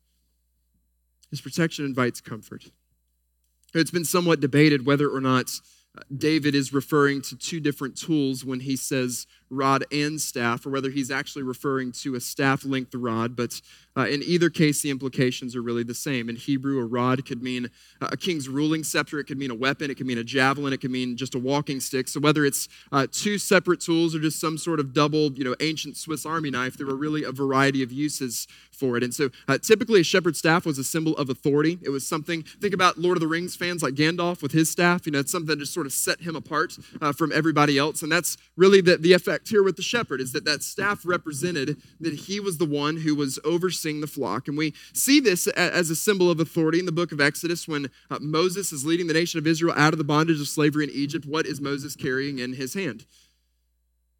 His protection invites comfort. It's been somewhat debated whether or not uh, David is referring to two different tools when he says rod and staff, or whether he's actually referring to a staff length rod. But uh, in either case, the implications are really the same. In Hebrew, a rod could mean a king's ruling scepter, it could mean a weapon, it could mean a javelin, it could mean just a walking stick. So whether it's uh, two separate tools or just some sort of double, you know, ancient Swiss Army knife, there were really a variety of uses for it. And so uh, typically, a shepherd's staff was a symbol of authority. It was something, think about Lord of the Rings fans like Gandalf with his staff. You know, it's something that just sort of set him apart uh, from everybody else. And that's really the, the effect effect here with the shepherd is that that staff represented that he was the one who was overseeing the flock. And we see this as a symbol of authority in the book of Exodus when uh, Moses is leading the nation of Israel out of the bondage of slavery in Egypt. What is Moses carrying in his hand?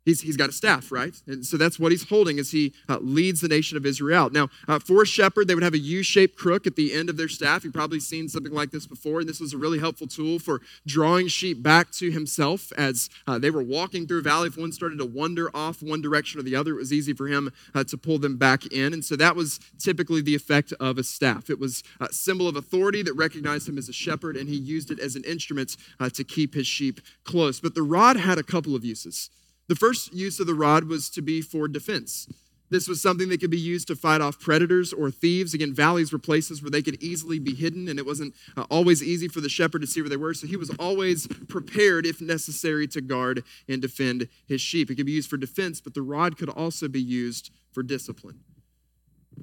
He's, he's got a staff, right? And so that's what he's holding as he uh, leads the nation of Israel out. Now, uh, for a shepherd, they would have a U shaped crook at the end of their staff. You've probably seen something like this before, and this was a really helpful tool for drawing sheep back to himself as uh, they were walking through a valley. If one started to wander off one direction or the other, it was easy for him uh, to pull them back in. And so that was typically the effect of a staff. It was a symbol of authority that recognized him as a shepherd, and he used it as an instrument uh, to keep his sheep close. But the rod had a couple of uses. The first use of the rod was to be for defense. This was something that could be used to fight off predators or thieves. Again, valleys were places where they could easily be hidden, and it wasn't uh, always easy for the shepherd to see where they were. So he was always prepared, if necessary, to guard and defend his sheep. It could be used for defense, but the rod could also be used for discipline.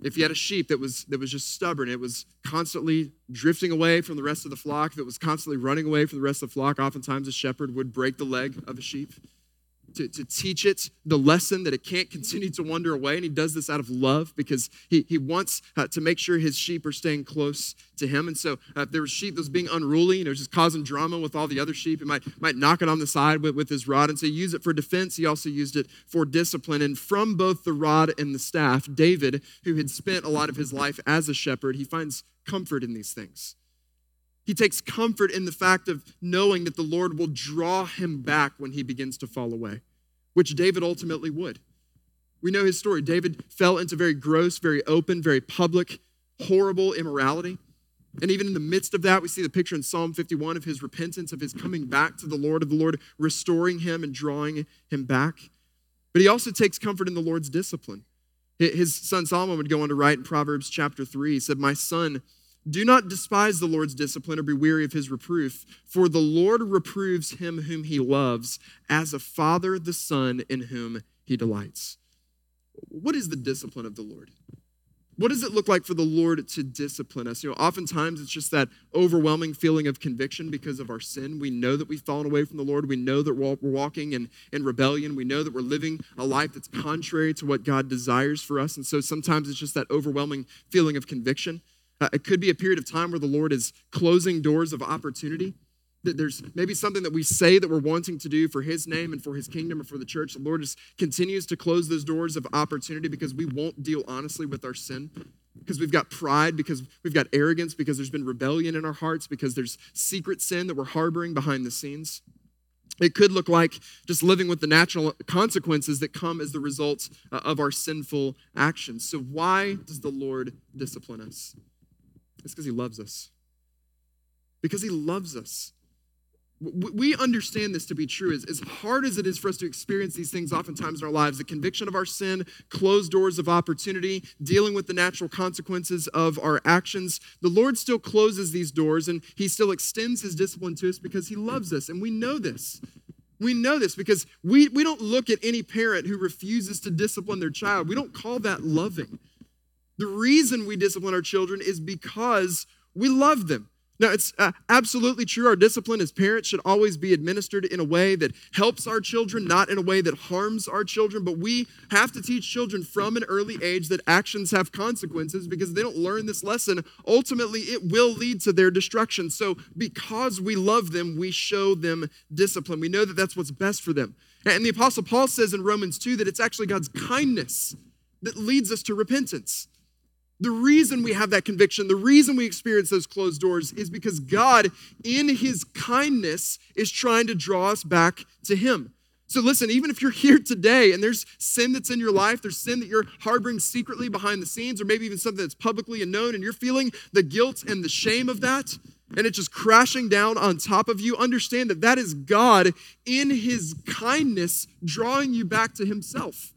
If you had a sheep that was that was just stubborn, it was constantly drifting away from the rest of the flock, if it was constantly running away from the rest of the flock, oftentimes a shepherd would break the leg of a sheep. To, to teach it the lesson that it can't continue to wander away. And he does this out of love because he, he wants uh, to make sure his sheep are staying close to him. And so uh, if there was sheep that was being unruly, you know, just causing drama with all the other sheep, he might, might knock it on the side with, with his rod. And so he used it for defense. He also used it for discipline. And from both the rod and the staff, David, who had spent a lot of his life as a shepherd, he finds comfort in these things. He takes comfort in the fact of knowing that the Lord will draw him back when he begins to fall away, which David ultimately would. We know his story. David fell into very gross, very open, very public, horrible immorality. And even in the midst of that, we see the picture in Psalm 51 of his repentance, of his coming back to the Lord, of the Lord restoring him and drawing him back. But he also takes comfort in the Lord's discipline. His son Solomon would go on to write in Proverbs chapter 3, he said, My son, do not despise the Lord's discipline or be weary of his reproof, for the Lord reproves him whom he loves, as a father the son in whom he delights. What is the discipline of the Lord? What does it look like for the Lord to discipline us? You know, oftentimes it's just that overwhelming feeling of conviction because of our sin. We know that we've fallen away from the Lord. We know that we're walking in, in rebellion. We know that we're living a life that's contrary to what God desires for us. And so sometimes it's just that overwhelming feeling of conviction. Uh, it could be a period of time where the Lord is closing doors of opportunity. That there's maybe something that we say that we're wanting to do for His name and for His kingdom and for the church. The Lord just continues to close those doors of opportunity because we won't deal honestly with our sin. Because we've got pride, because we've got arrogance, because there's been rebellion in our hearts, because there's secret sin that we're harboring behind the scenes. It could look like just living with the natural consequences that come as the result uh, of our sinful actions. So, why does the Lord discipline us? It's because he loves us. Because he loves us. We understand this to be true. As, hard as it is for us to experience these things oftentimes in our lives, the conviction of our sin, closed doors of opportunity, dealing with the natural consequences of our actions, the Lord still closes these doors and he still extends his discipline to us because he loves us. And we know this. We know this because we, we don't look at any parent who refuses to discipline their child. We don't call that loving. The reason we discipline our children is because we love them. Now, it's uh, absolutely true. Our discipline as parents should always be administered in a way that helps our children, not in a way that harms our children. But we have to teach children from an early age that actions have consequences because they don't learn this lesson. Ultimately, it will lead to their destruction. So, because we love them, we show them discipline. We know that that's what's best for them. And the Apostle Paul says in Romans 2 that it's actually God's kindness that leads us to repentance. The reason we have that conviction, the reason we experience those closed doors is because God, in His kindness, is trying to draw us back to Him. So listen, even if you're here today and there's sin that's in your life, there's sin that you're harboring secretly behind the scenes, or maybe even something that's publicly unknown, and you're feeling the guilt and the shame of that, and it's just crashing down on top of you, understand that that is God in His kindness drawing you back to Himself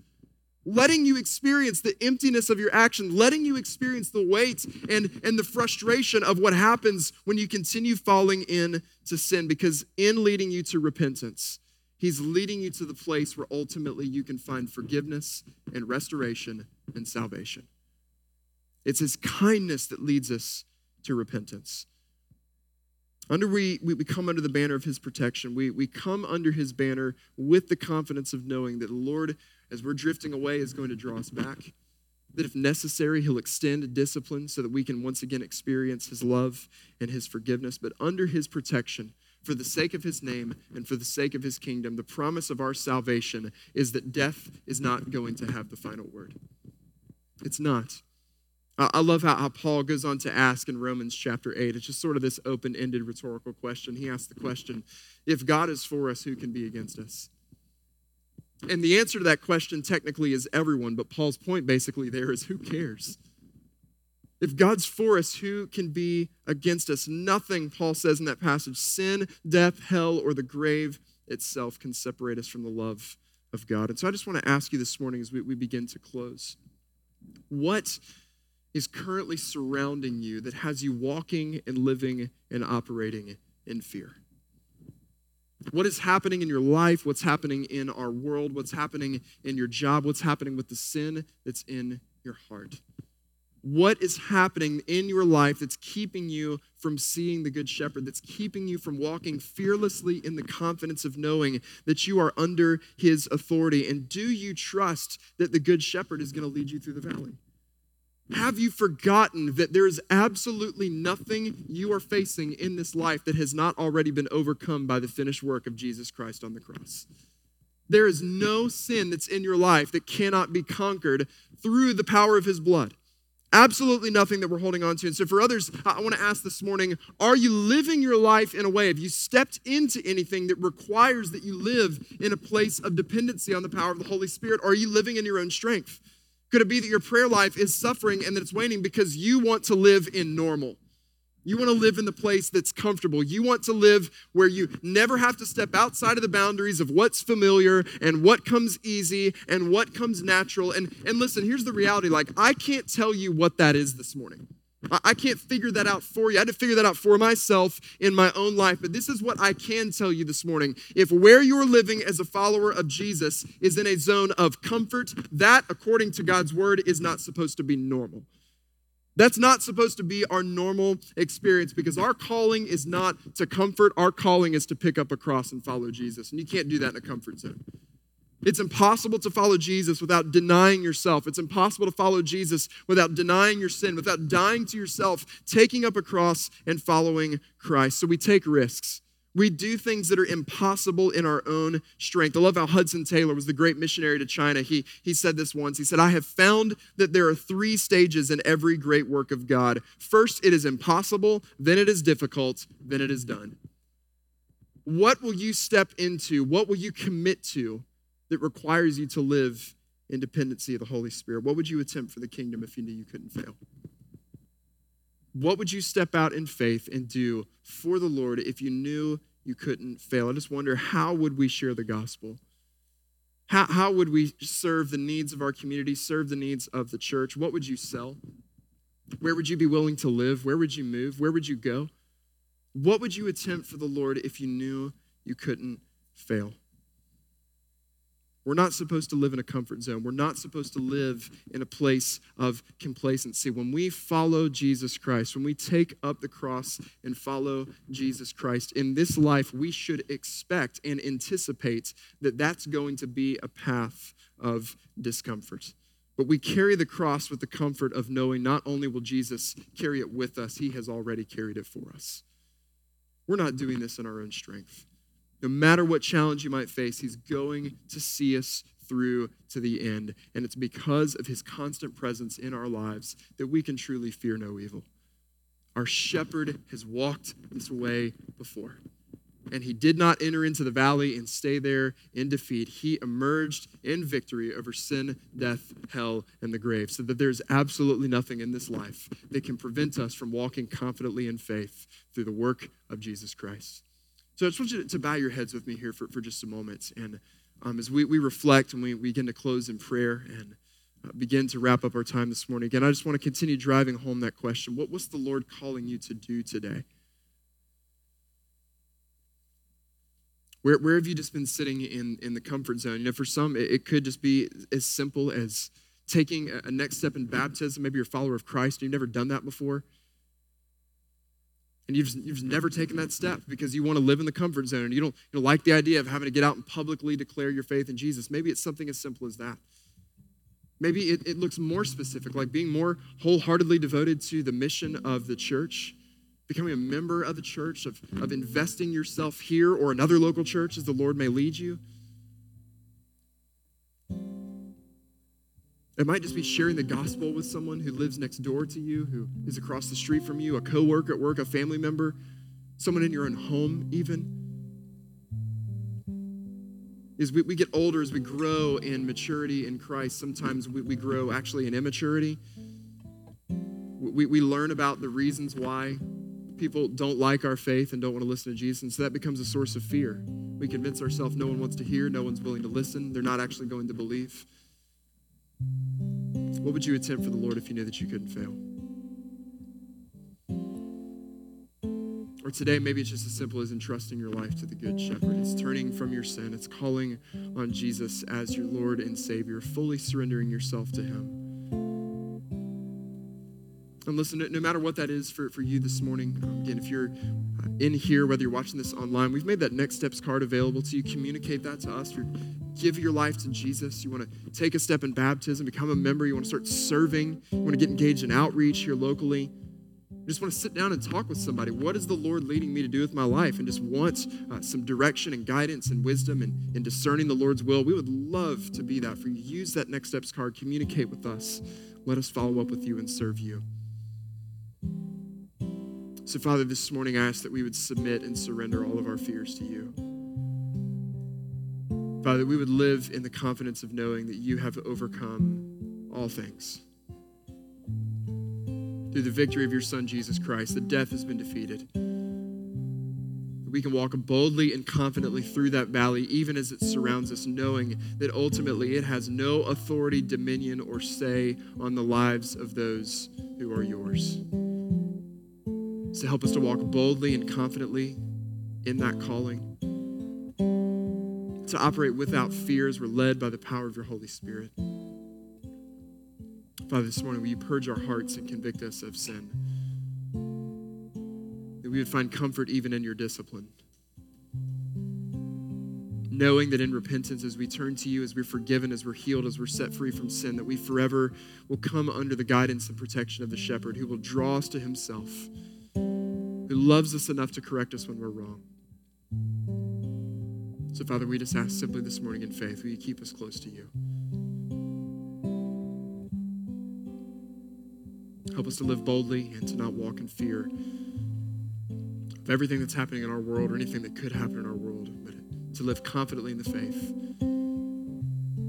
letting you experience the emptiness of your action, letting you experience the weight and, and the frustration of what happens when you continue falling into sin. Because in leading you to repentance, He's leading you to the place where ultimately you can find forgiveness and restoration and salvation. It's His kindness that leads us to repentance. Under we, we, come under the banner of his protection. We, we come under his banner with the confidence of knowing that the Lord as we're drifting away, is going to draw us back. That if necessary, He'll extend discipline so that we can once again experience His love and His forgiveness. But under His protection, for the sake of His name and for the sake of His kingdom, the promise of our salvation is that death is not going to have the final word. It's not. I love how, how Paul goes on to ask in Romans chapter 8. It's just sort of this open ended rhetorical question. He asks the question if God is for us, who can be against us? And the answer to that question technically is everyone, but Paul's point basically there is who cares? If God's for us, who can be against us? Nothing, Paul says in that passage, sin, death, hell, or the grave itself can separate us from the love of God. And so I just want to ask you this morning as we, we begin to close what is currently surrounding you that has you walking and living and operating in fear? What is happening in your life? What's happening in our world? What's happening in your job? What's happening with the sin that's in your heart? What is happening in your life that's keeping you from seeing the Good Shepherd, that's keeping you from walking fearlessly in the confidence of knowing that you are under his authority? And do you trust that the Good Shepherd is going to lead you through the valley? Have you forgotten that there is absolutely nothing you are facing in this life that has not already been overcome by the finished work of Jesus Christ on the cross? There is no sin that's in your life that cannot be conquered through the power of his blood. Absolutely nothing that we're holding on to. And so, for others, I want to ask this morning are you living your life in a way? Have you stepped into anything that requires that you live in a place of dependency on the power of the Holy Spirit? Or are you living in your own strength? Could it be that your prayer life is suffering and that it's waning because you want to live in normal? You want to live in the place that's comfortable. You want to live where you never have to step outside of the boundaries of what's familiar and what comes easy and what comes natural. And, and listen, here's the reality like, I can't tell you what that is this morning. I can't figure that out for you. I had to figure that out for myself in my own life. But this is what I can tell you this morning. If where you're living as a follower of Jesus is in a zone of comfort, that, according to God's word, is not supposed to be normal. That's not supposed to be our normal experience because our calling is not to comfort. Our calling is to pick up a cross and follow Jesus. And you can't do that in a comfort zone. It's impossible to follow Jesus without denying yourself. It's impossible to follow Jesus without denying your sin, without dying to yourself, taking up a cross, and following Christ. So we take risks. We do things that are impossible in our own strength. I love how Hudson Taylor was the great missionary to China. He, he said this once. He said, I have found that there are three stages in every great work of God. First, it is impossible, then it is difficult, then it is done. What will you step into? What will you commit to that requires you to live in dependency of the Holy Spirit? What would you attempt for the kingdom if you knew you couldn't fail? What would you step out in faith and do for the Lord if you knew you couldn't fail? I just wonder how would we share the gospel? How, how would we serve the needs of our community, serve the needs of the church? What would you sell? Where would you be willing to live? Where would you move? Where would you go? What would you attempt for the Lord if you knew you couldn't fail? We're not supposed to live in a comfort zone. We're not supposed to live in a place of complacency. When we follow Jesus Christ, when we take up the cross and follow Jesus Christ, in this life, we should expect and anticipate that that's going to be a path of discomfort. But we carry the cross with the comfort of knowing not only will Jesus carry it with us, he has already carried it for us. We're not doing this in our own strength. No matter what challenge you might face, He's going to see us through to the end. And it's because of His constant presence in our lives that we can truly fear no evil. Our shepherd has walked this way before. And he did not enter into the valley and stay there in defeat. He emerged in victory over sin, death, hell, and the grave. So that there's absolutely nothing in this life that can prevent us from walking confidently in faith through the work of Jesus Christ. So I just want you to bow your heads with me here for, for just a moment. And um, as we, we reflect and we, we begin to close in prayer and uh, begin to wrap up our time this morning, again, I just want to continue driving home that question what, What's the Lord calling you to do today? Where, where have you just been sitting in, in the comfort zone? You know, for some, it, it could just be as simple as taking a, a next step in baptism. Maybe you're a follower of Christ and you've never done that before and you've, you've never taken that step because you want to live in the comfort zone you don't, you don't like the idea of having to get out and publicly declare your faith in Jesus. Maybe it's something as simple as that. Maybe it, it looks more specific, like being more wholeheartedly devoted to the mission of the church, becoming a member of the church, of, of investing yourself here or another local church as the Lord may lead you. It might just be sharing the gospel with someone who lives next door to you, who is across the street from you, a coworker at work, a family member, someone in your own home, even. As we, we get older, as we grow in maturity in Christ, sometimes we, we grow actually in immaturity. We, we learn about the reasons why people don't like our faith and don't want to listen to Jesus, and so that becomes a source of fear. We convince ourselves no one wants to hear, no one's willing to listen, they're not actually going to believe. What would you attempt for the Lord if you knew that you couldn't fail? Or today, maybe it's just as simple as entrusting your life to the Good Shepherd. It's turning from your sin, it's calling on Jesus as your Lord and Savior, fully surrendering yourself to Him. And listen, no, matter what that is for, for you this morning, again, if you're uh, in here, whether you're watching this online, we've made that Next Steps card available to you. Communicate that to us. If you give your life to Jesus, you want to take a step in baptism, become a member, you want to start serving, you want to get engaged in outreach here locally. You just want to sit down and talk with somebody. What is the Lord leading me to do with my life? And just want uh, some direction and guidance and wisdom and, and discerning the Lord's will. We would love to be that for you. Use that Next Steps card, communicate with us. Let us follow up with you and serve you. So, Father, this morning I ask that we would submit and surrender all of our fears to you. Father, we would live in the confidence of knowing that you have overcome all things. Through the victory of your Son, Jesus Christ, the death has been defeated. We can walk boldly and confidently through that valley, even as it surrounds us, knowing that ultimately it has no authority, dominion, or say on the lives of those who are yours to help us to walk boldly and confidently in that calling, to operate without fear as we're led by the power of your Holy Spirit. Father, this morning, will you purge our hearts and convict us of sin? That we would find comfort even in your discipline. Knowing that in repentance, as we turn to you, as we're forgiven, as we're healed, as we're set free from sin, that we forever will come under the guidance and protection of the shepherd who will draw us to himself who loves us enough to correct us when we're wrong. So, Father, we just ask simply this morning in faith, will you keep us close to you? Help us to live boldly and to not walk in fear of everything that's happening in our world or anything that could happen in our world, but to live confidently in the faith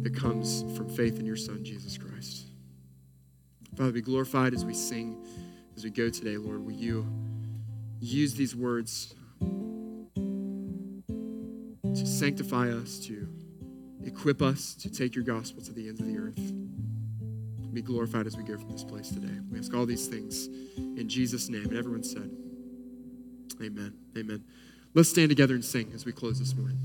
that comes from faith in your Son, Jesus Christ. Father, be glorified as we sing, as we go today, Lord. Will you? Use these words to sanctify us, to equip us to take your gospel to the ends of the earth. Be glorified as we go from this place today. We ask all these things in Jesus' name. And everyone said, Amen. Amen. Let's stand together and sing as we close this morning.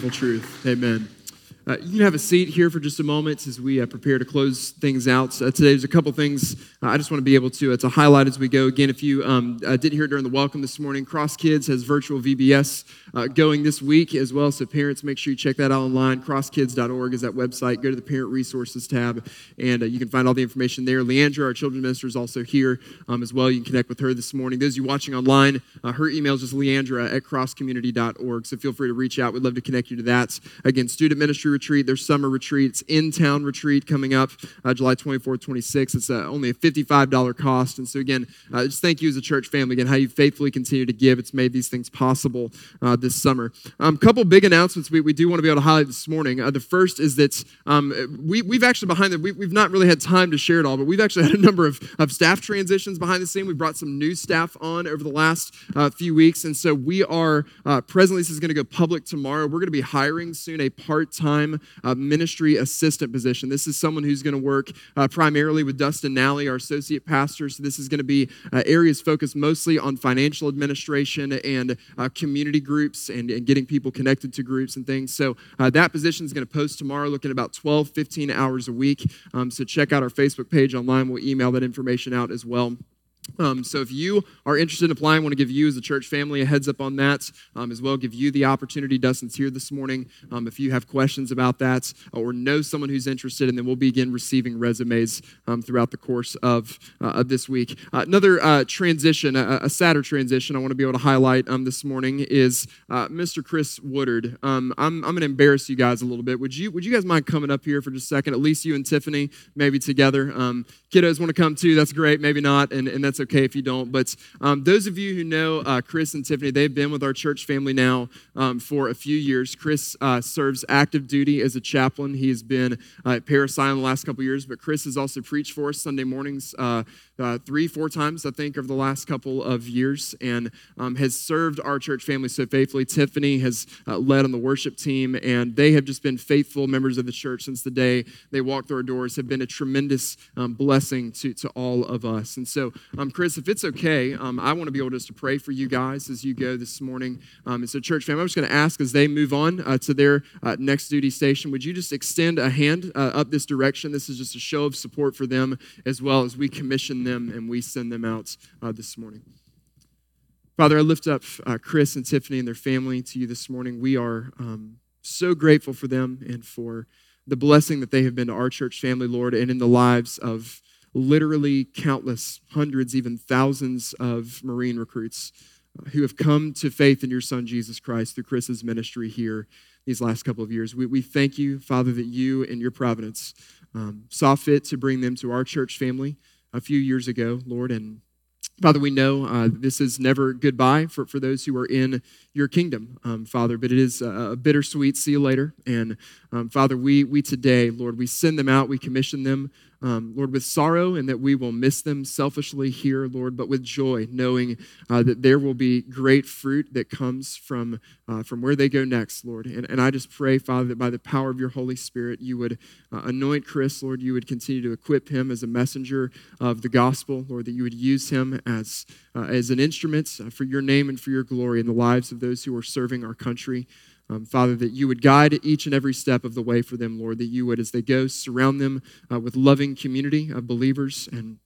Beautiful truth. Amen. Uh, you can have a seat here for just a moment as we uh, prepare to close things out. Uh, today, there's a couple things uh, I just want to be able to, uh, to highlight as we go. Again, if you um, uh, didn't hear during the welcome this morning, Cross Kids has virtual VBS going this week as well. So, parents, make sure you check that out online. Crosskids.org is that website. Go to the Parent Resources tab, and you can find all the information there. Leandra, our children's minister, is also here um, as well. You can connect with her this morning. Those of you watching online, her email is just leandra at crosscommunity.org. So, feel free to reach out. We'd love to connect you to that. Again, student ministry retreat, their summer retreat. It's in town retreat coming up uh, July 24th, 26th. It's uh, only a $55 cost. And so, again, uh, just thank you as a church family, again, how you faithfully continue to give. It's made these things possible uh, this summer. A um, couple big announcements we, we do want to be able to highlight this morning. Uh, the first is that um, we, we've actually behind the, we, we've not really had time to share it all, but we've actually had a number of, of staff transitions behind the scene. We've brought some new staff on over the last uh, few weeks. And so we are presently, this is going to go public tomorrow. We're going to be hiring soon a part time uh, ministry assistant position. This is someone who's going to work uh, primarily with Dustin Nally, our associate pastor. So this is going to be uh, areas focused mostly on financial administration and uh, community groups and, and, getting people connected to groups and things. So uh, that position is going to post tomorrow, looking about 12, 15 hours a week. Um, so check out our Facebook page online. We'll email that information out as well. Um, so if you are interested in applying, I want to give you as a church family a heads up on that um, as well. Give you the opportunity. Dustin's here this morning. Um, if you have questions about that or know someone who's interested, and then we'll begin receiving resumes um, throughout the course of, uh, of this week. Uh, another uh, transition, a, a, sadder transition I want to be able to highlight um, this morning is uh, Mr. Chris Woodard. Um, I'm, I'm going to embarrass you guys a little bit. Would you, would you guys mind coming up here for just a second? At least you and Tiffany, maybe together. kiddos want to come too. That's great. Maybe not. And, and that's okay if you don't. But um, those of you who know uh, Chris and Tiffany, they've been with our church family now um, for a few years. Chris uh, serves active duty as a chaplain. He has been uh, at Parris Island the last couple years, but Chris has also preached for us Sunday mornings uh, three, four times, I think, over the last couple of years and um, has served our church family so faithfully. Tiffany has uh, led on the worship team, and they have just been faithful members of the church since the day they walked through our doors, have been a tremendous um, blessing to, to all of us. And so, um, Chris, if it's okay, um, I want to be able just to pray for you guys as you go this morning. Um, it's a church family. I'm just going to ask as they move on uh, to their uh, next duty station, would you just extend a hand uh, up this direction? This is just a show of support for them as well as we commission them them and we send them out uh, this morning. Father, I lift up uh, Chris and Tiffany and their family to you this morning. We are um, so grateful for them and for the blessing that they have been to our church family, Lord, and in the lives of literally countless, hundreds, even thousands of Marine recruits uh, who have come to faith in your Son, Jesus Christ, through Chris's ministry here these last couple of years. We, we thank you, Father, that you and your providence um, saw fit to bring them to our church family a few years ago, Lord. And Father, we know uh, this is never goodbye for, for those who are in your kingdom, um, Father, but it is a, a, bittersweet see you later. And um, Father, we, we today, Lord, we send them out, we commission them um, Lord, with sorrow and that we will miss them selfishly here, Lord, but with joy, knowing uh, that there will be great fruit that comes from, uh, from where they go next, Lord. And, and I just pray, Father, that by the power of your Holy Spirit, you would uh, anoint Chris, Lord, you would continue to equip him as a messenger of the gospel, Lord, that you would use him as, uh, as an instrument uh, for your name and for your glory in the lives of those who are serving our country. Um, Father, that you would guide each and every step of the way for them, Lord, that you would, as they go, surround them uh, with loving community of believers and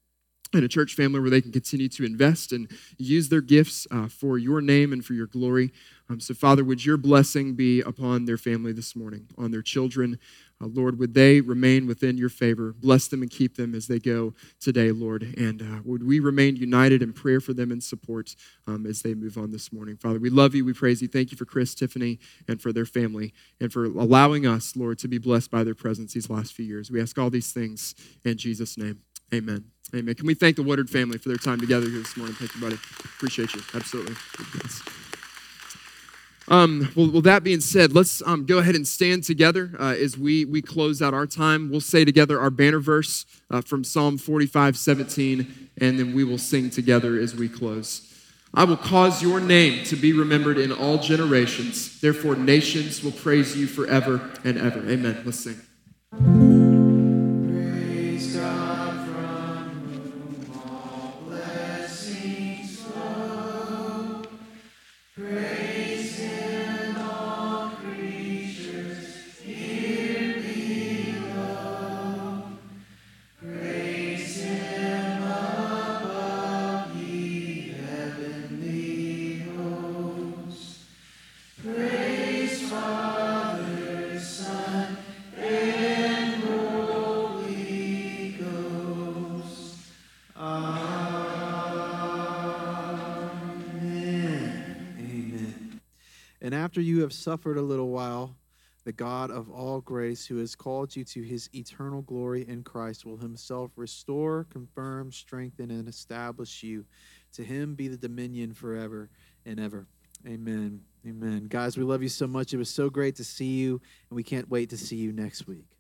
and a church family where they can continue to invest and use their gifts uh, for your name and for your glory. Um, so, Father, would your blessing be upon their family this morning, on their children? Uh, Lord, would they remain within your favor? Bless them and keep them as they go today, Lord. And uh, would we remain united in prayer for them and support um, as they move on this morning? Father, we love you. We praise you. Thank you for Chris, Tiffany, and for their family, and for allowing us, Lord, to be blessed by their presence these last few years. We ask all these things in Jesus' name. Amen. Amen. Can we thank the Woodard family for their time together here this morning? Thank you, buddy. Appreciate you. Absolutely. Um, well, well, that being said, let's um, go ahead and stand together uh, as we, we close out our time. We'll say together our banner verse uh, from Psalm 45 17, and then we will sing together as we close. I will cause your name to be remembered in all generations. Therefore, nations will praise you forever and ever. Amen. Let's sing. Have suffered a little while, the God of all grace, who has called you to his eternal glory in Christ, will himself restore, confirm, strengthen, and establish you. To him be the dominion forever and ever. Amen. Amen. Guys, we love you so much. It was so great to see you, and we can't wait to see you next week.